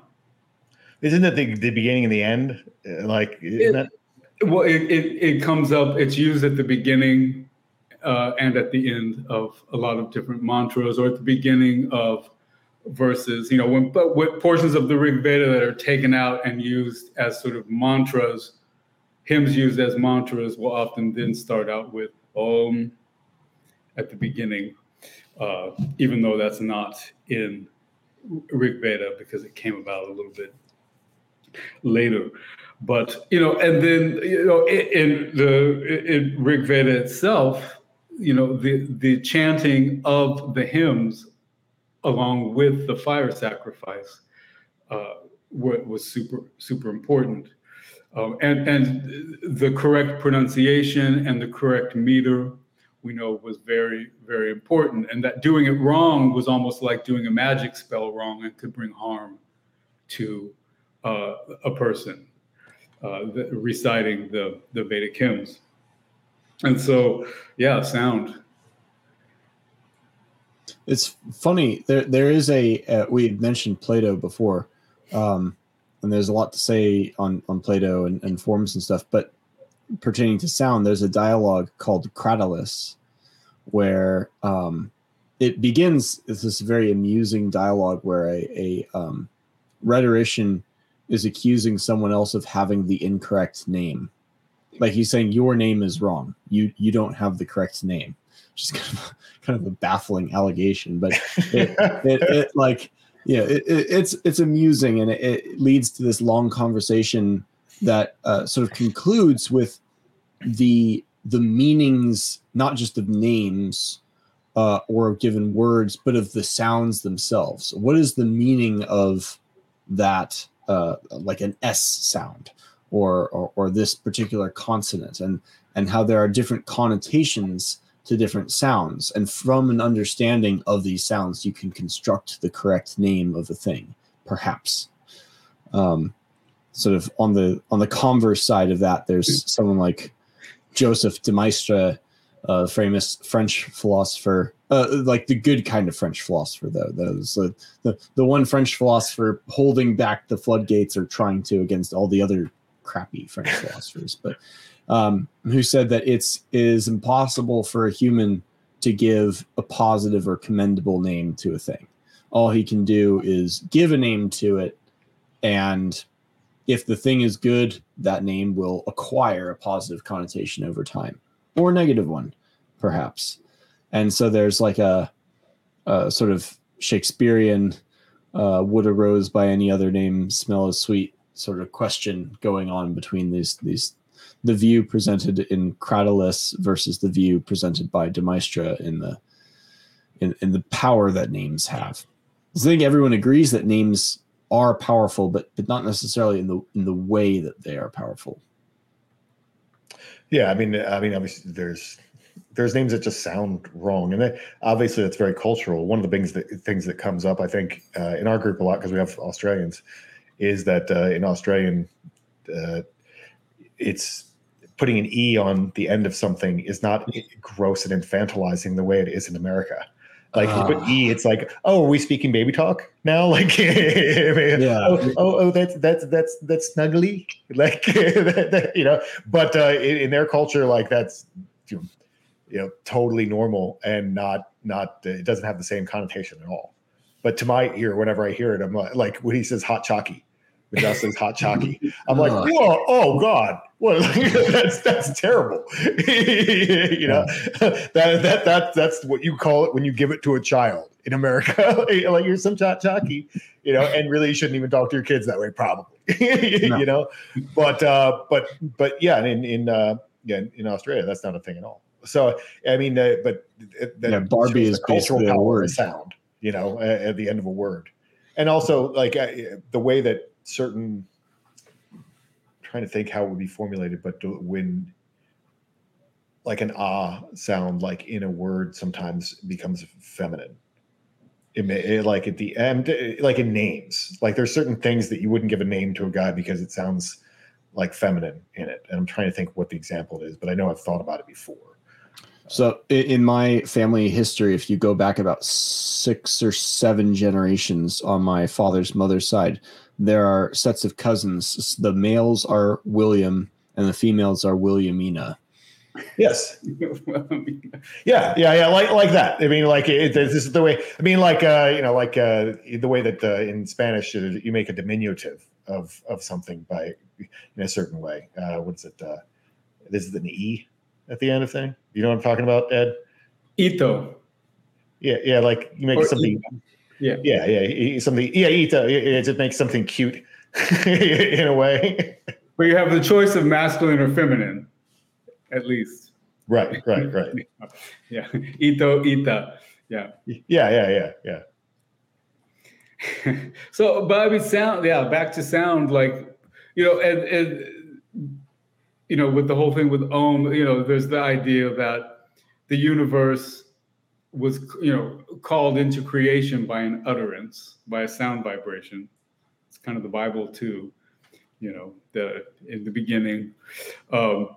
Isn't that the, the beginning and the end? Uh, Like, isn't that Well, it, it, it comes up, it's used at the beginning uh, and at the end of a lot of different mantras or at the beginning of verses, you know, when, but with portions of the Rig Veda that are taken out and used as sort of mantras, hymns used as mantras will often then start out with Om at the beginning, uh, even though that's not in Rig Veda because it came about a little bit later. But you know and then you know in, in the in rig veda itself you know the the chanting of the hymns along with the fire sacrifice uh, wa- was super super important um, and and the correct pronunciation and the correct meter we know was very very important and that doing it wrong was almost like doing a magic spell wrong and could bring harm to uh, a person uh, the, reciting the the Vedic hymns. And so, yeah, sound. It's funny. There, there is a. Uh, we had mentioned Plato before, um, and there's a lot to say on on Plato and, and forms and stuff. But pertaining to sound, there's a dialogue called Cratylus, where um, it begins. It's this very amusing dialogue where a, a um, rhetorician is accusing someone else of having the incorrect name. Like he's saying, your name is wrong. You you don't have the correct name. Just kind of kind of a baffling allegation, but it, it, it like yeah, it, it, it's it's amusing and it, leads to this long conversation that uh, sort of concludes with the the meanings not just of names uh, or given words, but of the sounds themselves. What is the meaning of that, uh, like an S sound, or, or or this particular consonant, and and how there are different connotations to different sounds, and from an understanding of these sounds, you can construct the correct name of a thing, perhaps. Um, sort of on the on the converse side of that, there's someone like Joseph de Maistre, uh, famous French philosopher uh, like the good kind of French philosopher, though. Those uh, the the one French philosopher holding back the floodgates or trying to against all the other crappy French philosophers, but um, who said that it's it is impossible for a human to give a positive or commendable name to a thing. All he can do is give a name to it, and if the thing is good, that name will acquire a positive connotation over time, or a negative one, perhaps and so there's like a, a sort of Shakespearean uh, "would a rose by any other name smell as sweet" sort of question going on between these these the view presented in Cratylus versus the view presented by De Maistre in the in, in the power that names have. I think everyone agrees that names are powerful, but but not necessarily in the in the way that they are powerful. Yeah, I mean, I mean, obviously, there's there's names that just sound wrong, and obviously that's very cultural. One of the things that things that comes up, I think, uh, in our group a lot because we have Australians, is that uh, in Australian, uh, it's putting an e on the end of something is not gross and infantilizing the way it is in America. Like uh, you put e, it's like, oh, are we speaking baby talk now? Like, yeah. oh, oh, oh, that's that's that's that's snuggly, like you know. But uh, in, in their culture, like that's you know, you know totally normal and not not it doesn't have the same connotation at all but to my ear whenever i hear it i'm like, like when he says hot chalky when Josh says hot chalky i'm like whoa oh god what that's that's terrible you know that that that that's what you call it when you give it to a child in america like you're some hot chalky you know and really you shouldn't even talk to your kids that way probably no. you know but uh but but yeah in in uh yeah in australia that's not a thing at all so I mean, uh, but that yeah, Barbie is cultural power word. sound, you know, at, at, the end of a word, and also like uh, the way that certain. Trying to think how it would be formulated, but when like an ah sound like in a word sometimes becomes feminine. It may it, like at the end, like in names, like there's certain things that you wouldn't give a name to a guy because it sounds like feminine in it. And I'm trying to think what the example is, but I know I've thought about it before. So in my family history, if you go back about six or seven generations on my father's mother's side, there are sets of cousins. The males are William and the females are Williamina. Yes. yeah, yeah, yeah, like like that. I mean, like it, this is the way. I mean, like uh, you know, like uh, the way that uh, in Spanish uh, you make a diminutive of of something by in a certain way. Uh, what's it? Uh, this is an e at the end of thing. You know what I'm talking about, Ed? Ito. Yeah, yeah, like you make or something. Yeah, yeah, yeah, something. Yeah, ito. It just makes something cute in a way. But you have the choice of masculine or feminine, at least. Right, right, right. yeah, ito, ita. Yeah. Yeah, yeah, yeah, yeah. so, but I mean, sound. Yeah, back to sound. Like you know, and and you know, with the whole thing with Om, you know, there's the idea that the universe was, you know, called into creation by an utterance, by a sound vibration. It's kind of the Bible too, you know, the in the beginning. Um,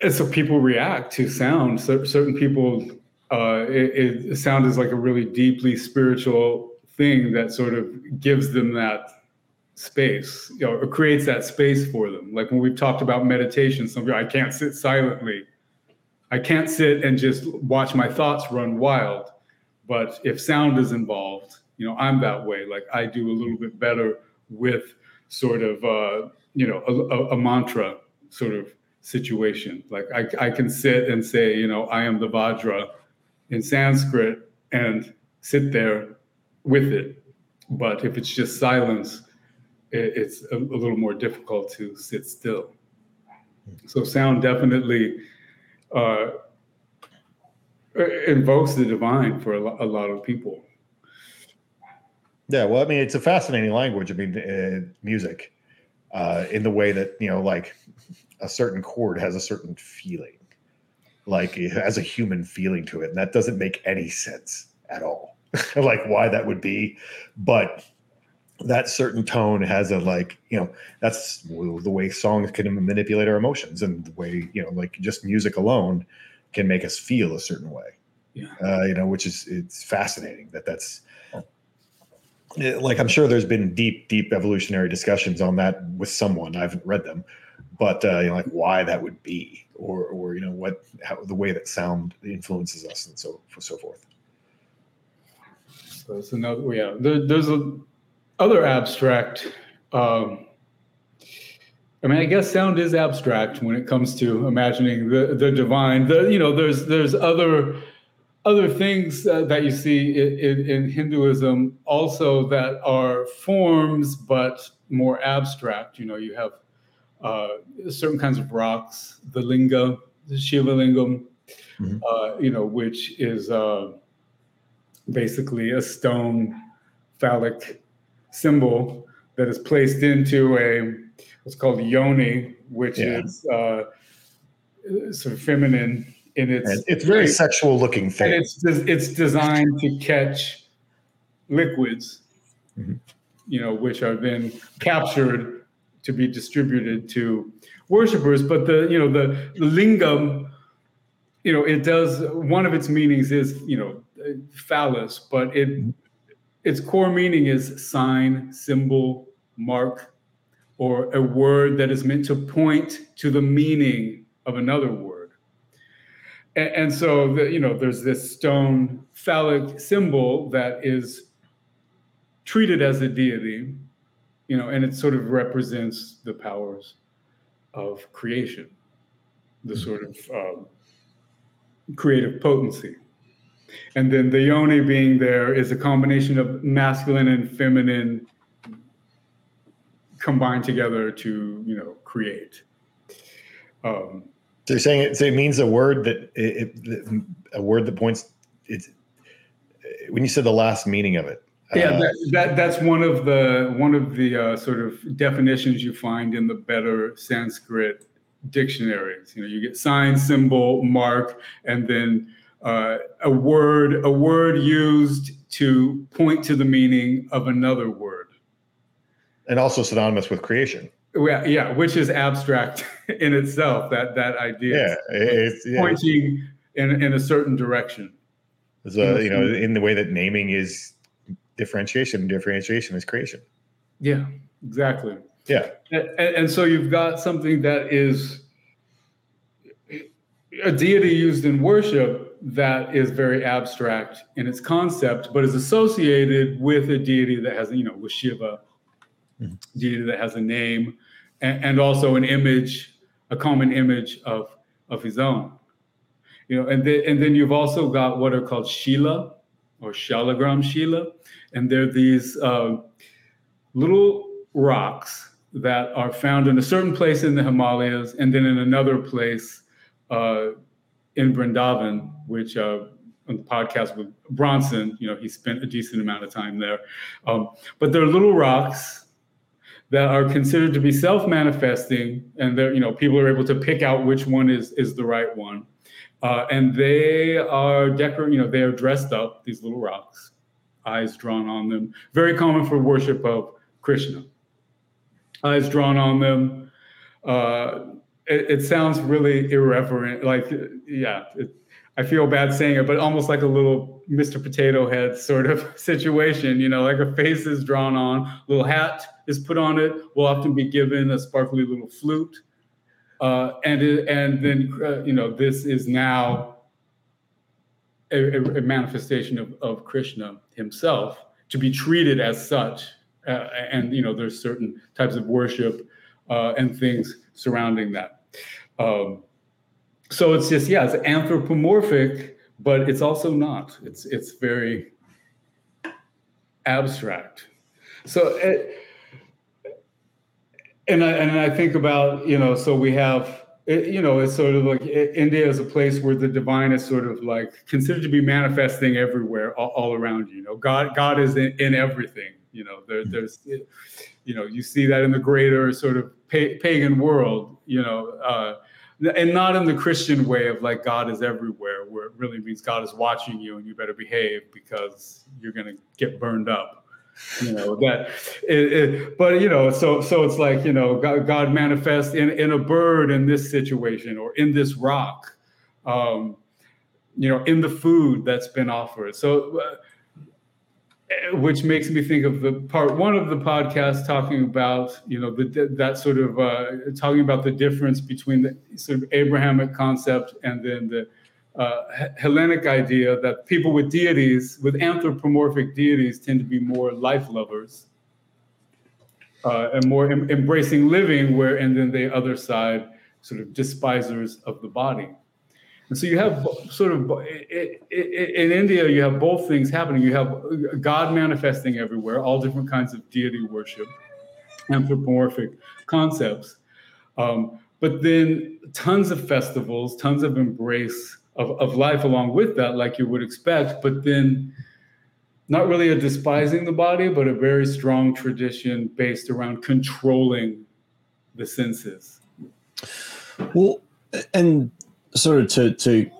and so people react to sound. So certain people, uh, it, it, sound is like a really deeply spiritual thing that sort of gives them that space, you know, or creates that space for them. Like when we've talked about meditation, some I can't sit silently. I can't sit and just watch my thoughts run wild. But if sound is involved, you know, I'm that way. Like I do a little bit better with sort of, uh, you know, a, a, mantra sort of situation. Like I, I can sit and say, you know, I am the Vajra in Sanskrit and sit there with it. But if it's just silence, it's a, a little more difficult to sit still. So sound definitely uh, invokes the divine for a, lot of people. Yeah, well, I mean, it's a fascinating language. I mean, uh, music, uh, in the way that you know, like a certain chord has a certain feeling, like it has a human feeling to it, and that doesn't make any sense at all. like why that would be, but that certain tone has a like you know that's the way songs can manipulate our emotions and the way you know like just music alone can make us feel a certain way Yeah. Uh, you know, which is it's fascinating that that's eh, like I'm sure there's been deep, deep evolutionary discussions on that with someone. I haven't read them, but uh, you know, like why that would be, or or you know what how the way that sound influences us and so so forth. So it's another yeah. There, there's a other abstract. Um, I mean, I guess sound is abstract when it comes to imagining the the divine. The you know, there's there's other other things uh, that you see in, in, in, Hinduism also that are forms but more abstract. You know, you have uh, certain kinds of rocks, the linga, the Shiva lingam, Mhm. uh, you know, which is uh, basically a stone phallic symbol that is placed into a what's called yoni, which Yeah. is uh, sort of feminine in its And it's very shape. sexual looking and thing. it's des- it's designed to catch liquids, Mhm. you know, which are then captured to be distributed to worshipers. But the you know the, the lingam, you know, it does one of its meanings is you know phallus, but it its core meaning is sign, symbol, mark, or a word that is meant to point to the meaning of another word. And, and so, the, you know, there's this stone phallic symbol that is treated as a deity, you know, and it sort of represents the powers of creation, the sort of um, creative potency. And then the yoni being there is a combination of masculine and feminine combined together to, you know, create. Um, So you're saying it, so it means a word that it, it, a word that points. It's when you said the last meaning of it. yeah, uh, that, that that's one of the one of the uh, sort of definitions you find in the better Sanskrit dictionaries. You know, you get sign, symbol, mark, and then uh, a word a word used to point to the meaning of another word. and also synonymous with creation. Yeah, yeah, which is abstract in itself. That that idea, Yeah, it's yeah, pointing in in a certain direction. it's a, you know in the way that naming is differentiation, differentiation is creation. Yeah, exactly. Yeah, And, and so you've got something that is a deity used in worship that is very abstract in its concept, but is associated with a deity that has, you know, with Shiva, Mhm. deity that has a name, and, and also an image, a common image of of his own. You know, and then and then you've also got what are called Shila or Shalagram Shila, and they're these uh, little rocks that are found in a certain place in the Himalayas and then in another place uh, in Vrindavan, which uh, on the podcast with Bronson, you know, he spent a decent amount of time there. Um, but they're little rocks that are considered to be self-manifesting, and they're, you know, people are able to pick out which one is is the right one. Uh, and they are decor, you know, they are dressed up, these little rocks, eyes drawn on them. Very common for worship of Krishna. Eyes drawn on them. Uh, it, it sounds really irreverent. Like, yeah, it, I feel bad saying it, but almost like a little Mr. Potato Head sort of situation. You know, like a face is drawn on, little hat is put on it. Will often be given a sparkly little flute, uh, and it, and then uh, you know this is now a, a- manifestation of, of Krishna himself to be treated as such. Uh, and you know, there's certain types of worship uh, and things surrounding that. Um, so it's just yeah, it's anthropomorphic, but it's also not. It's it's very abstract. So. It, and I, and I think about you know so we have it, you know it's sort of like i- India is a place where the divine is sort of like considered to be manifesting everywhere all, all around you. You know God God is in, in everything. You know there, there's you know you see that in the greater sort of pa- pagan world. You know. Uh, and not in the Christian way of like God is everywhere, where it really means God is watching you and you better behave because you're going to get burned up you know that it, it, but you know so so it's like you know god, god manifests in in a bird in this situation or in this rock um you know, in the food that's been offered. So, uh, which makes me think of the part one of the podcast talking about, you know, the, that sort of uh, talking about the difference between the sort of Abrahamic concept and then the uh, Hellenic idea that people with deities, with anthropomorphic deities, tend to be more life lovers uh, and more em- embracing living, where and then the other side sort of despisers of the body. And so you have sort of in India, you have both things happening. You have God manifesting everywhere, all different kinds of deity worship, anthropomorphic concepts. Um, but then tons of festivals, tons of embrace of, of life along with that, like you would expect. But then not really a despising the body, but a very strong tradition based around controlling the senses. Well, and sort of to to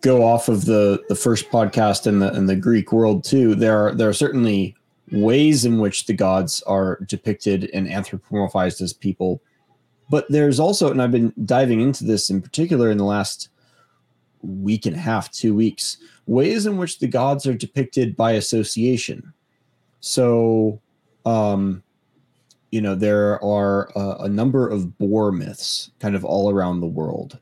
go off of the the first podcast in the in the Greek world too, there are there are certainly ways in which the gods are depicted and anthropomorphized as people, but there's also, and I've been diving into this in particular in the last week and a half, two weeks, ways in which the gods are depicted by association. So, um, you know, there are a, a number of boar myths kind of all around the world.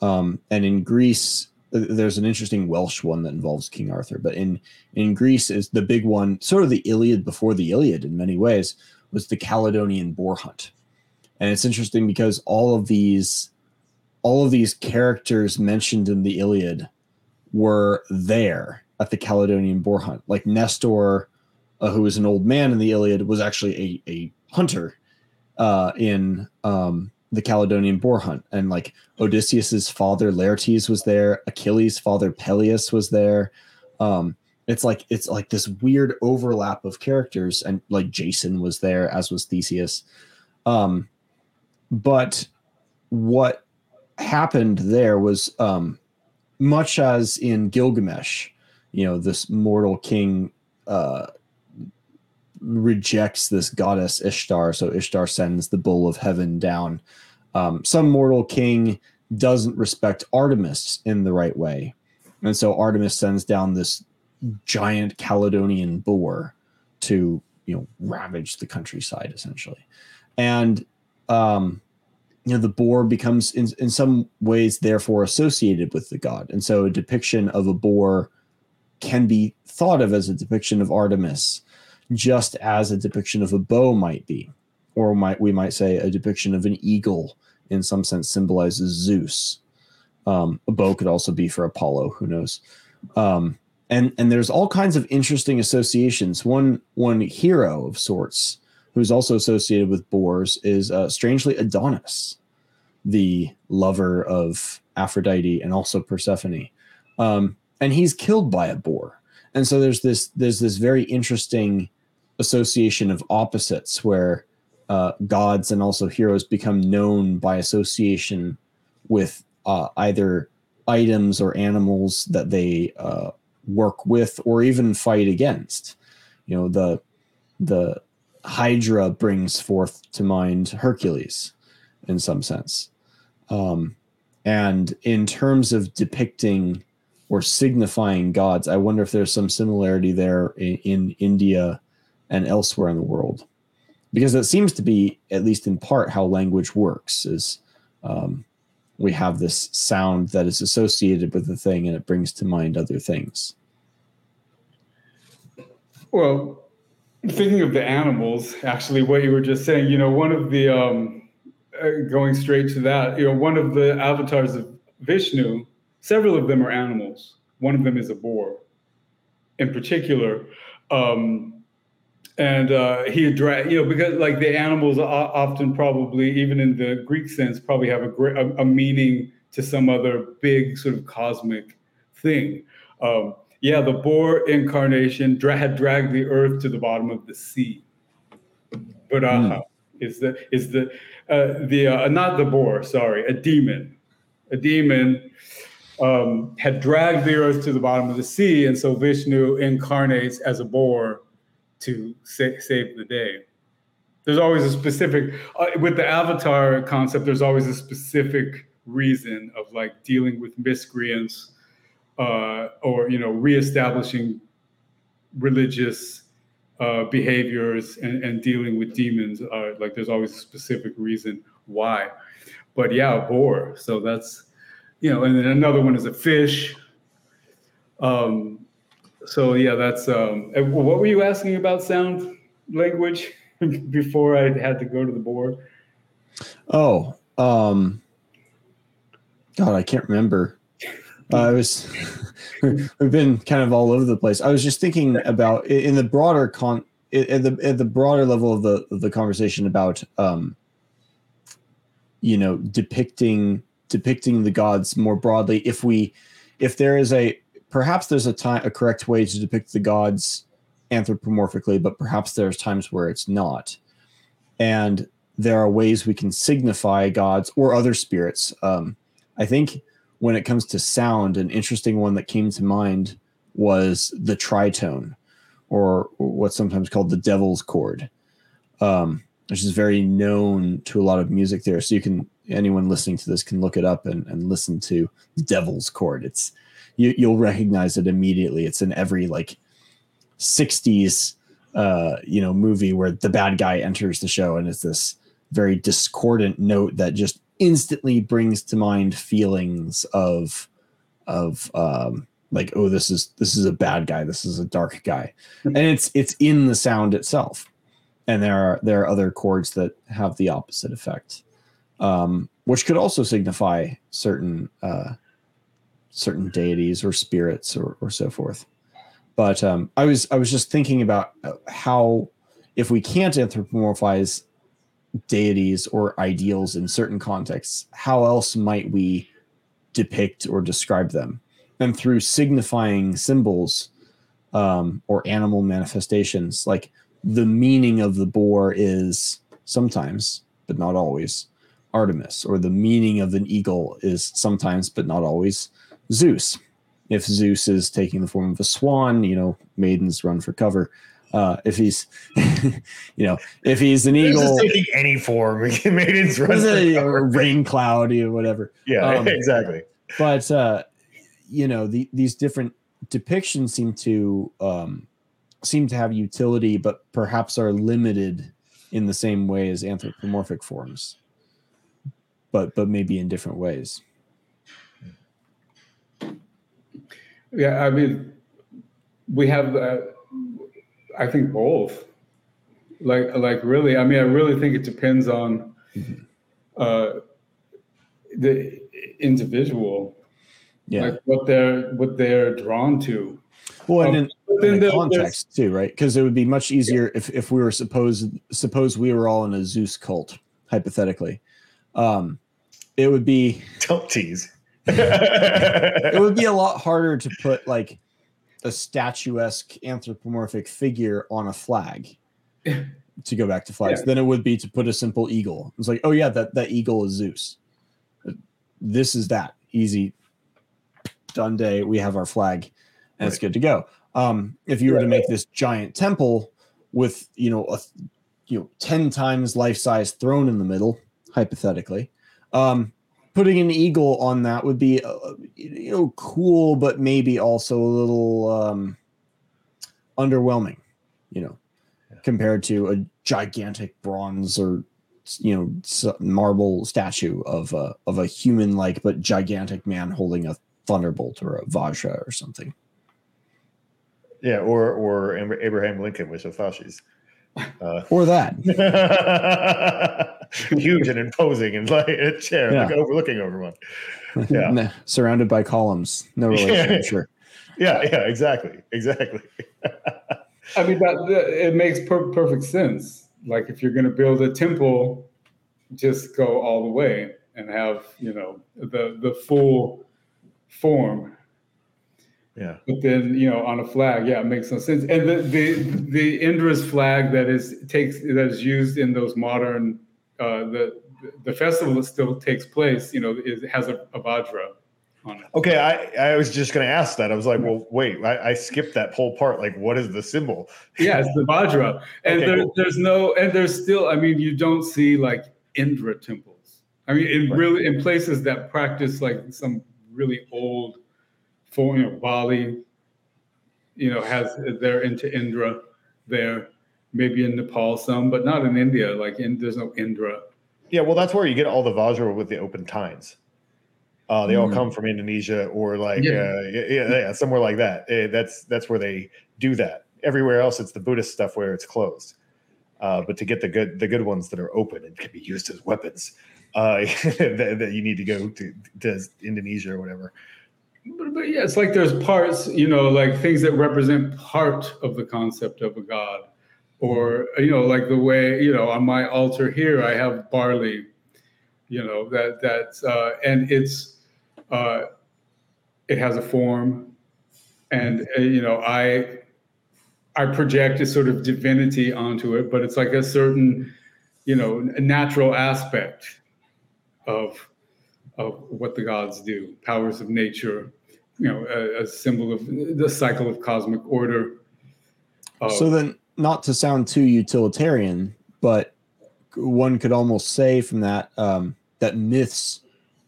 Um, and in Greece, there's an interesting Welsh one that involves King Arthur, but in in Greece is the big one, sort of the Iliad before the Iliad in many ways, was the Calydonian boar hunt. And it's interesting because all of these all of these characters mentioned in the Iliad were there at the Calydonian boar hunt. Like Nestor, uh, who was an old man in the Iliad, was actually a, a hunter uh, in um, the Calydonian boar hunt. And like Odysseus's father Laertes was there, Achilles' father Peleus was there. Um, it's like it's like this weird overlap of characters, and like Jason was there, as was Theseus. Um, but what happened there was um, much as in Gilgamesh, you know, this mortal king uh, rejects this goddess Ishtar. So Ishtar sends the bull of heaven down. Um, some mortal king doesn't respect Artemis in the right way. And so Artemis sends down this giant Calydonian boar to, you know, ravage the countryside essentially. And um, you know the boar becomes in, in some ways therefore associated with the god and so a depiction of a boar can be thought of as a depiction of artemis just as a depiction of a bow might be or might we might say a depiction of an eagle in some sense symbolizes zeus um, a bow could also be for apollo who knows um, and and there's all kinds of interesting associations one one hero of sorts who's also associated with boars is uh, strangely Adonis, the lover of Aphrodite and also Persephone. Um, and he's killed by a boar. And so there's this there's this very interesting association of opposites where uh, gods and also heroes become known by association with uh, either items or animals that they uh, work with or even fight against. You know the the Hydra brings forth to mind Hercules in some sense. Um, and in terms of depicting or signifying gods, I wonder if there's some similarity there in, in India and elsewhere in the world, because it seems to be, at least in part, how language works. Is um, we have this sound that is associated with the thing, and it brings to mind other things. Well, thinking of the animals, actually, what you were just saying, you know, one of the um, uh, going straight to that, you know, one of the avatars of Vishnu, several of them are animals. One of them is a boar, in particular. Um, and uh, he addressed, you know, because like the animals often probably, even in the Greek sense, probably have a, a, a meaning to some other big sort of cosmic thing. Um, yeah, the boar incarnation dra- had dragged the earth to the bottom of the sea. But uh, mm. is the is the uh, the uh, not the boar, sorry, a demon, a demon um, had dragged the earth to the bottom of the sea, and so Vishnu incarnates as a boar to sa- save the day. There's always a specific uh, with the avatar concept. There's always a specific reason of like dealing with miscreants uh, or you know reestablishing religious uh, behaviors and, and dealing with demons. Uh, like there's always a specific reason why. But yeah, boar. So that's you know, and then another one is a fish. Um, so yeah, that's um, what were you asking about sound language before I had to go to the board? Oh, um, God, I can't remember. Uh, I was we've been kind of all over the place. I was just thinking about in the broader con at the at the broader level of the of the conversation about um, you know depicting depicting the gods more broadly. If we if there is a perhaps there's a time a correct way to depict the gods anthropomorphically, but perhaps there's times where it's not. And there are ways we can signify gods or other spirits. Um, I think when it comes to sound, an interesting one that came to mind was the tritone, or what's sometimes called the devil's chord, um, which is very known to a lot of music there. So you can anyone listening to this can look it up and, and listen to devil's chord. It's you, you'll recognize it immediately. It's in every like 60s uh, you know movie where the bad guy enters the show and it's this very discordant note that just instantly brings to mind feelings of of um like oh this is this is a bad guy. This is a dark guy. And it's it's in the sound itself. And there are there are other chords that have the opposite effect um which could also signify certain uh certain deities or spirits or or so forth but um i was i was just thinking about uh, how if we can't anthropomorphize deities or ideals in certain contexts, how else might we depict or describe them? And through signifying symbols um, or animal manifestations, like the meaning of the boar is sometimes, but not always, Artemis, or the meaning of an eagle is sometimes, but not always, Zeus. If Zeus is taking the form of a swan, you know, maidens run for cover uh, if he's, you know, if he's an eagle, taking any form. Maidens run. for a, cover. a rain cloud or whatever. Yeah, um, exactly. But uh, you know, the, these different depictions seem to um, seem to have utility, but perhaps are limited in the same way as anthropomorphic forms, but but maybe in different ways. Yeah, I mean, we have, uh, I think both. Like, like really, I mean, I really think it depends on Mhm. uh, the individual, Yeah. like what they're what they're drawn to. well, and um, in, But in the context too, right? Because it would be much easier if if we were supposed suppose we were all in a Zeus cult, hypothetically. Um, it would be Don't tease. it would be a lot harder to put like a statuesque anthropomorphic figure on a flag to go back to flags Yeah. than it would be to put a simple eagle. It's like, oh yeah, that that eagle is Zeus. This is that easy done day. We have our flag, and it's good to go. Um, if you were to make this giant temple with you know a you know ten times life size throne in the middle, hypothetically, um, putting an eagle on that would be uh, you know cool, but maybe also a little um, underwhelming. You know, compared to a gigantic bronze or you know marble statue of a of a human like but gigantic man holding a thunderbolt or a vajra or something. yeah, or or Abraham Lincoln with Shafashis. Uh, Or that. huge and imposing and like a chair Yeah. look, overlooking everyone. Yeah. Nah, surrounded by columns. No relation, Yeah. I'm sure. Yeah, yeah, exactly, exactly. I mean, that, that it makes per- perfect sense. Like if you're going to build a temple, just go all the way and have you know the the full form Yeah, But then, you know, on a flag, yeah, it makes no sense. And the the the Indra's flag that is takes that is used in those modern uh, the the festival that still takes place, you know, is has a, a vajra on it. Okay, I, I was just going to ask that. I was like, well, wait, I, I skipped that whole part. Like, what is the symbol? Yeah, it's the vajra, and Okay, there, cool. there's no, and there's still, I mean, you don't see like Indra temples. I mean, in Right. really in places that practice like some really old form, you know Bali, you know, has they're into Indra there. Maybe in Nepal some, but not in India. Like in there's no Indra. Yeah, well, that's where you get all the Vajra with the open tines. Uh, they all Mm. come from Indonesia or like Yeah. uh, yeah, yeah, somewhere like that. Eh, that's that's where they do that. Everywhere else, it's the Buddhist stuff where it's closed. Uh, but to get the good the good ones that are open and can be used as weapons, uh, that, that you need to go to, to Indonesia or whatever. But, but yeah, it's like there's parts, you know, like things that represent part of the concept of a god, or you know, like the way you know on my altar here I have barley, you know that that's uh, and it's uh, it has a form, and uh, you know I I project a sort of divinity onto it, but it's like a certain you know natural aspect of of what the gods do, powers of nature, you know, a, a symbol of the cycle of cosmic order. Uh, So then, not to sound too utilitarian, but one could almost say from that um, that myths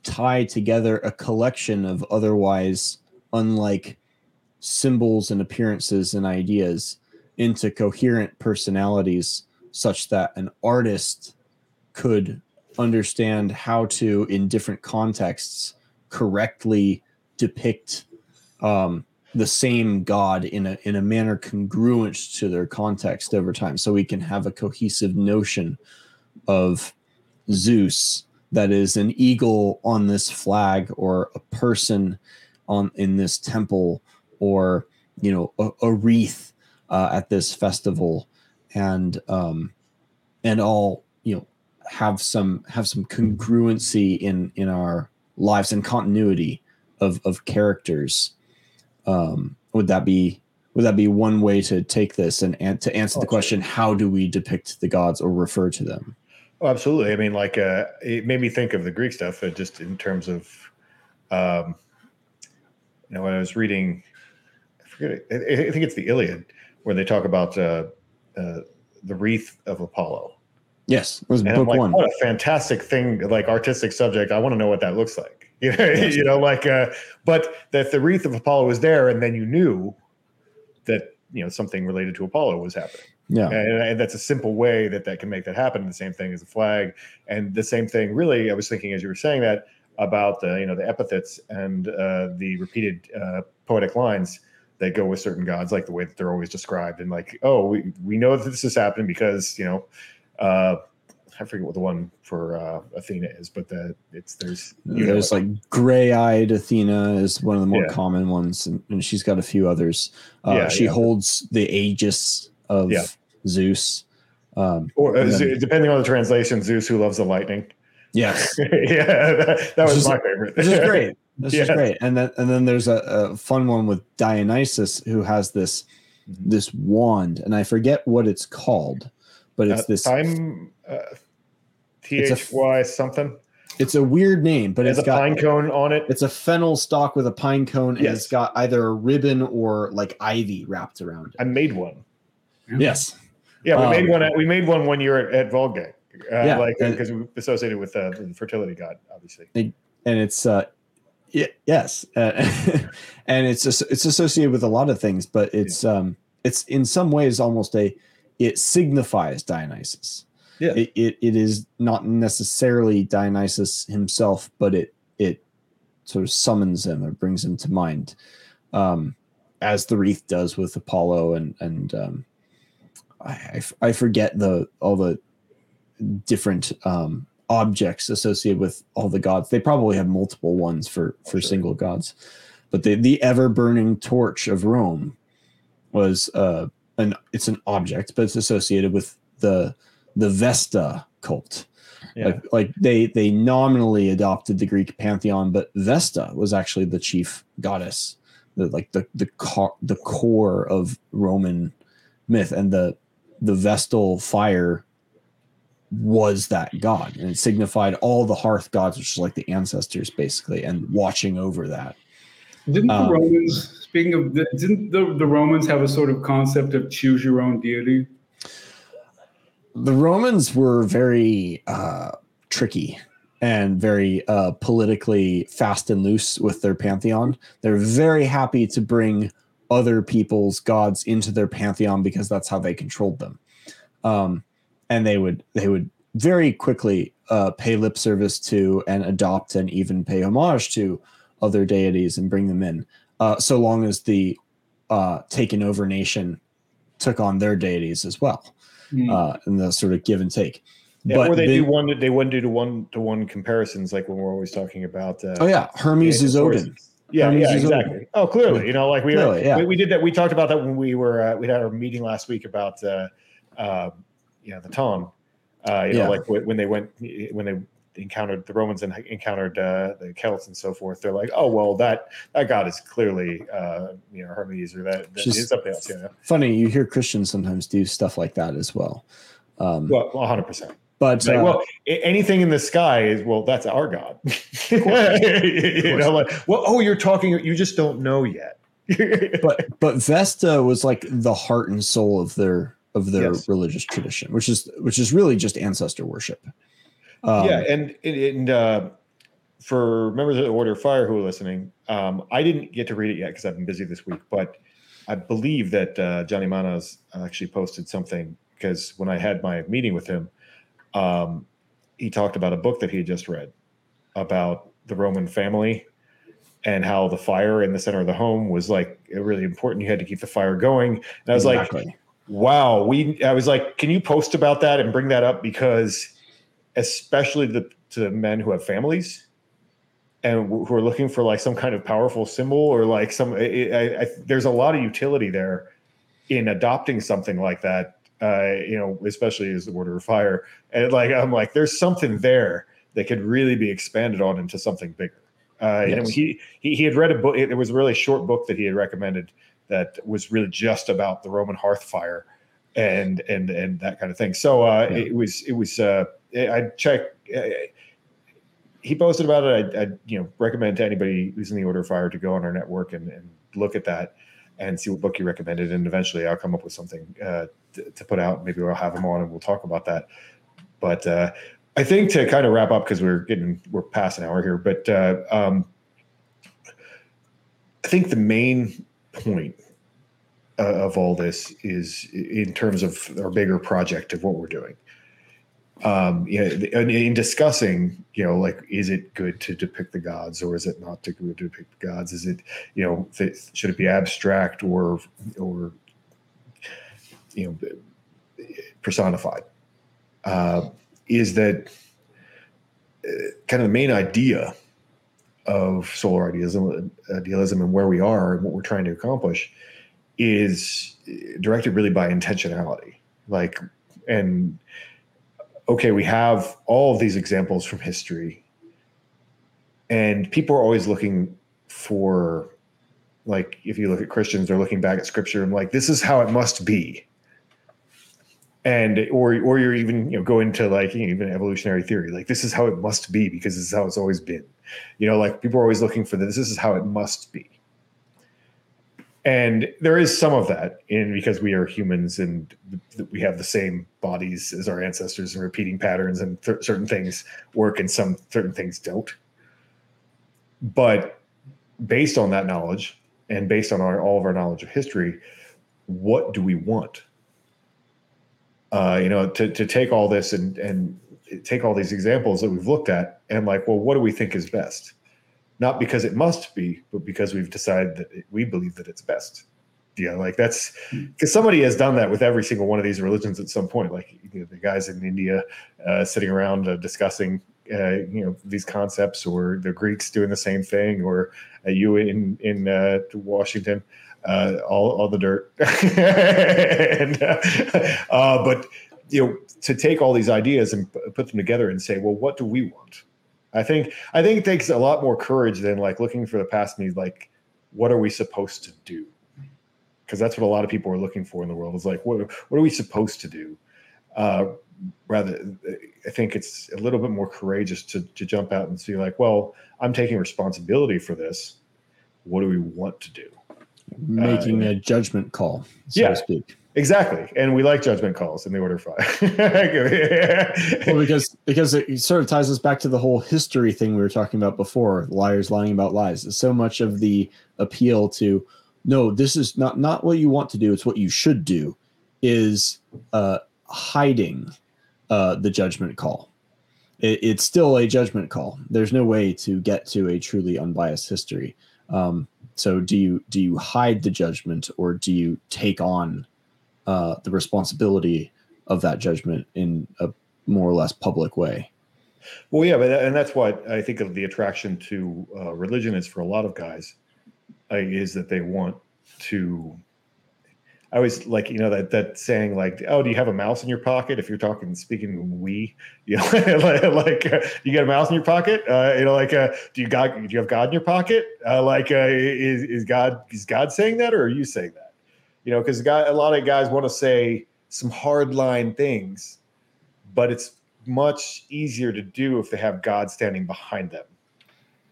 tie together a collection of otherwise unlike symbols and appearances and ideas into coherent personalities, such that an artist could understand how to, in different contexts, correctly depict um, the same god in a in a manner congruent to their context over time. So we can have a cohesive notion of Zeus that is an eagle on this flag or a person on in this temple or you know a, a wreath uh, at this festival. And um and all you know have some have some congruency in in our lives and continuity of of characters um would that be would that be one way to take this and, and to answer the question how do we depict the gods or refer to them Oh, absolutely. I mean, like, uh, it made me think of the Greek stuff, uh, just in terms of, um, you know, when I was reading, I forget, it, I I think it's the Iliad, where they talk about uh, uh, the wreath of Apollo. Yes it was And book like, one what a fantastic thing, like artistic subject. I want to know what that looks like. You know, Yes. you know, like, uh, but that the wreath of Apollo was there, and then you knew that you know something related to Apollo was happening. yeah And, and that's a simple way that that can make that happen. The same thing as a flag, and the same thing. Really, I was thinking as you were saying that about the you know the epithets and uh, the repeated uh, poetic lines that go with certain gods, like the way that they're always described, and like, oh, we we know that this is happening because you know. Uh, I forget what the one for uh, Athena is, but the it's there's you know there's it. like gray-eyed athena is one of the more Yeah. common ones and, and she's got a few others uh, Yeah, she yeah. holds the aegis of zeus um, or uh, then- depending on the translation, Zeus who loves the lightning. yes yeah, that, that was is- my favorite. which is great this is great and then and then there's a, a fun one with dionysus who has this Mhm. this wand and i forget what it's called but it's Uh, this time uh, T It's a H Y something. it's a weird name but There's it's a got pine cone on it. it's a fennel stalk with a pine cone and it's got either a ribbon or like ivy wrapped around it. I made one. yes Yeah, we Um, made one. At, we made one one year at, at Volga. Uh, Yeah, like because we associated with uh, the fertility god, obviously. and it's uh y- yes uh, and it's it's associated with a lot of things but it's um it's in some ways almost a it signifies dionysus Yeah. it, it, it is not necessarily dionysus himself but it it sort of summons him or brings him to mind um as the wreath does with apollo and and um I, I f- I forget the all the different um objects associated with all the gods they probably have multiple ones for for Sure. single gods but the the ever burning torch of rome was uh an it's an object but it's associated with the the vesta cult Yeah. like, like they they nominally adopted the greek pantheon but vesta was actually the chief goddess the like the the car, the core of roman myth and the the vestal fire was that god and it signified all the hearth gods which is like the ancestors basically and watching over that Didn't Um, the Romans, speaking of, didn't the, the Romans have a sort of concept of choose your own deity? the romans were very uh tricky and very uh, politically fast and loose with their pantheon. They're very happy to bring other people's gods into their pantheon because that's how they controlled them. Um, and they would they would very quickly uh, pay lip service to and adopt and even pay homage to other deities and bring them in, uh, so long as the uh, taken over nation took on their deities as well, Hmm. uh, and the sort of give and take. Yeah, or they they- do one. They wouldn't do to one to one comparisons like when we're always talking about. Uh, Oh yeah, Hermes is. Odin. Yeah, Hermes yeah, exactly. Odin. Oh, clearly, you know, like we, Clearly, yeah. we we did that. We talked about that when we were uh, we had our meeting last week about uh, uh, you know the Ton. Uh, you Yeah. know, like wh- when they went when they encountered the Romans and encountered uh, the Celts and so forth. They're like, oh well, that that god is clearly uh, you know Hermes or that, that is something else. Yeah, Funny, you hear Christians sometimes do stuff like that as well. Um, well, one hundred percent. but Like, uh, well, anything in the sky is well, that's our god. you know, like, well, oh, you're talking, you just don't know yet. but but Vesta was like the heart and soul of their of their Yes. religious tradition, which is which is really just ancestor worship. Um, yeah, and and, uh, for members of the Order of Fire who are listening, um, I didn't get to read it yet because I've been busy this week. But I believe that uh, Johnny Manas actually posted something because when I had my meeting with him, um, he talked about a book that he had just read about the Roman family and how the fire in the center of the home was like really important. You had to keep the fire going. And I was like, wow we i was like can you post about that and bring that up because especially the to the men who have families and wh- who are looking for like some kind of powerful symbol or like some I, I, I, there's a lot of utility there in adopting something like that uh you know especially as the order of fire and like i'm like there's something there that could really be expanded on into something bigger uh Yes. he, he he had read a book it was a really short book that he had recommended that was really just about the Roman hearth fire and and and that kind of thing. So uh, Yeah. it was it was uh, I checked. Uh, he posted about it. I, I you know recommend to anybody who's in the Order of Fire to go on our network and, and look at that and see what book he recommended. And eventually, I'll come up with something uh, to, to put out. Maybe we'll have him on and we'll talk about that. But uh, I think to kind of wrap up because we're getting we're past an hour here. But uh, um, I think the main point of all this is in terms of our bigger project of what we're doing. Um, you know, in, in discussing, you know, like, is it good to depict the gods or is it not to to depict the gods? Is it, you know, th- should it be abstract or, or, you know, personified? Uh, is that uh, kind of the main idea of solar idealism, idealism and where we are and what we're trying to accomplish is directed really by intentionality. Like, and okay, we have all of these examples from history, and people are always looking for, like, if you look at Christians, they're looking back at scripture and like, this is how it must be. And or or you're even you know go into like you know, even evolutionary theory like this is how it must be because this is how it's always been, you know like people are always looking for this. This is how it must be and there is some of that in because we are humans and we have the same bodies as our ancestors and repeating patterns and th- certain things work and some certain things don't. But based on that knowledge and based on our, all of our knowledge of history what do we want? Uh, you know to, to take all this and and take all these examples that we've looked at and like well what do we think is best not because it must be, but because we've decided that it, we believe that it's best. Yeah, like that's because somebody has done that with every single one of these religions at some point. Like you know, the guys in India uh, sitting around uh, discussing, uh, you know, these concepts, or the Greeks doing the same thing, or uh, you in in uh, Washington, uh, all all the dirt. and, but you know, to take all these ideas and put them together and say, well, what do we want? I think I think it takes a lot more courage than like looking for the past me. Like, what are we supposed to do? Because that's what a lot of people are looking for in the world. Is like, what what are we supposed to do? Uh, rather, I think it's a little bit more courageous to to jump out and see like, well, I'm taking responsibility for this. What do we want to do? making a judgment call, so Yeah. to speak. Exactly, and we like judgment calls in the Order Five. Well, because because it sort of ties us back to the whole history thing we were talking about before. Liars lying about lies. So much of the appeal to no, this is not not what you want to do. It's what you should do. Is uh, hiding uh, the judgment call. It, it's still a judgment call. There's no way to get to a truly unbiased history. Um, so do you do you hide the judgment or do you take on uh, the responsibility of that judgment in a more or less public way? Well, yeah, but and that's what I think of the attraction to uh, religion is for a lot of guys, uh, is that they want to. I always like you know that that saying like, oh, do you have a mouse in your pocket? If you're talking speaking we, you know, like, like uh, you got a mouse in your pocket. Uh, you know, like uh, do you God? Do you have God in your pocket? Uh, like, is is God is God saying that or are you saying that? You know, because a lot of guys want to say some hardline things, but it's much easier to do if they have God standing behind them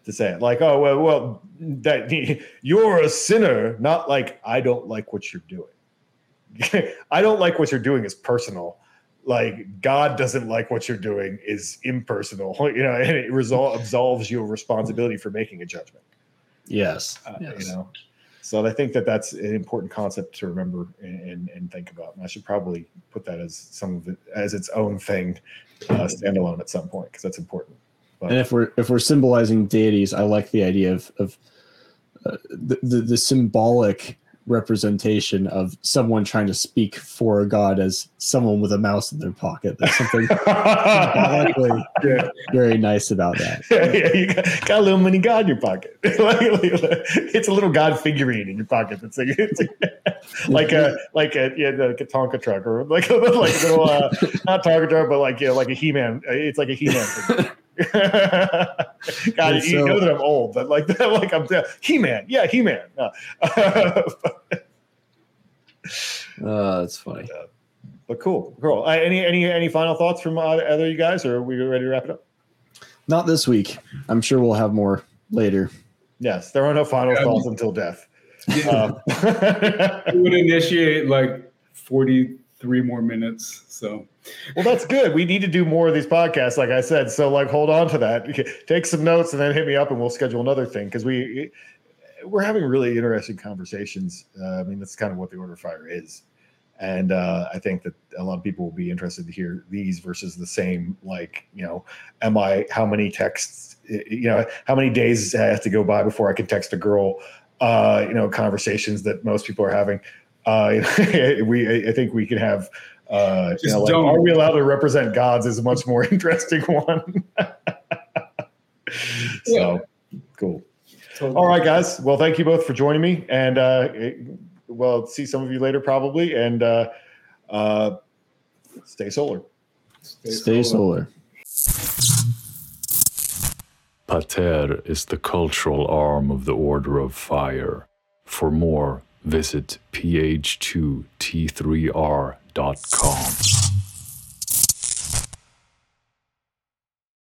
to say it. Like, oh well, well, that you're a sinner, not like I don't like what you're doing. I don't like what you're doing is personal. Like God doesn't like what you're doing is impersonal. You know, and it resol- absolves you of responsibility for making a judgment. Yes. Uh, yes. You know, so I think that that's an important concept to remember and, and, think about. And I should probably put that as some of it as its own thing, uh, standalone at some point because that's important. And if we're if we're symbolizing deities, I like the idea of of uh, the, the the symbolic representation of someone trying to speak for a god as someone with a mouse in their pocket. There's something symbolically yeah. very nice about that. yeah, you got, got a little mini god in your pocket. it's a little god figurine in your pocket. That's like, it's like a like a yeah, like a Tonka truck or like a, like a little uh, not Tonka truck, but like yeah, like a He Man. It's like a He Man. figurine. God, And you so- know that I'm old, but like that, like I'm He Man. Yeah, He Man. Uh, that's funny. but cool, cool. Uh, any any any final thoughts from uh, either of you guys, or are we ready to wrap it up? Not this week. I'm sure we'll have more later. Yes, there are no final Yeah. thoughts until death. Yeah. Um, it would initiate like 43 more minutes. So well, that's good. We need to do more of these podcasts, like I said. So, like, hold on to that. Take some notes and then hit me up, and we'll schedule another thing because we we're having really interesting conversations. Uh, I mean, that's kind of what the Order of Fire is, and uh, I think that a lot of people will be interested to hear these versus the same. Like, you know, am I? How many texts? You know, how many days I have to go by before I can text a girl? Uh, you know, conversations that most people are having. Uh, we, I think we can have. Uh, you know, like, don't. are we allowed to represent gods? Is a much more interesting one. so cool. All right, guys. Well, thank you both for joining me, and uh, well, see some of you later probably, and uh, uh, stay solar. Stay solar. PH2T3R is the cultural arm of the Order of Fire. For more, visit ph2t3r.com.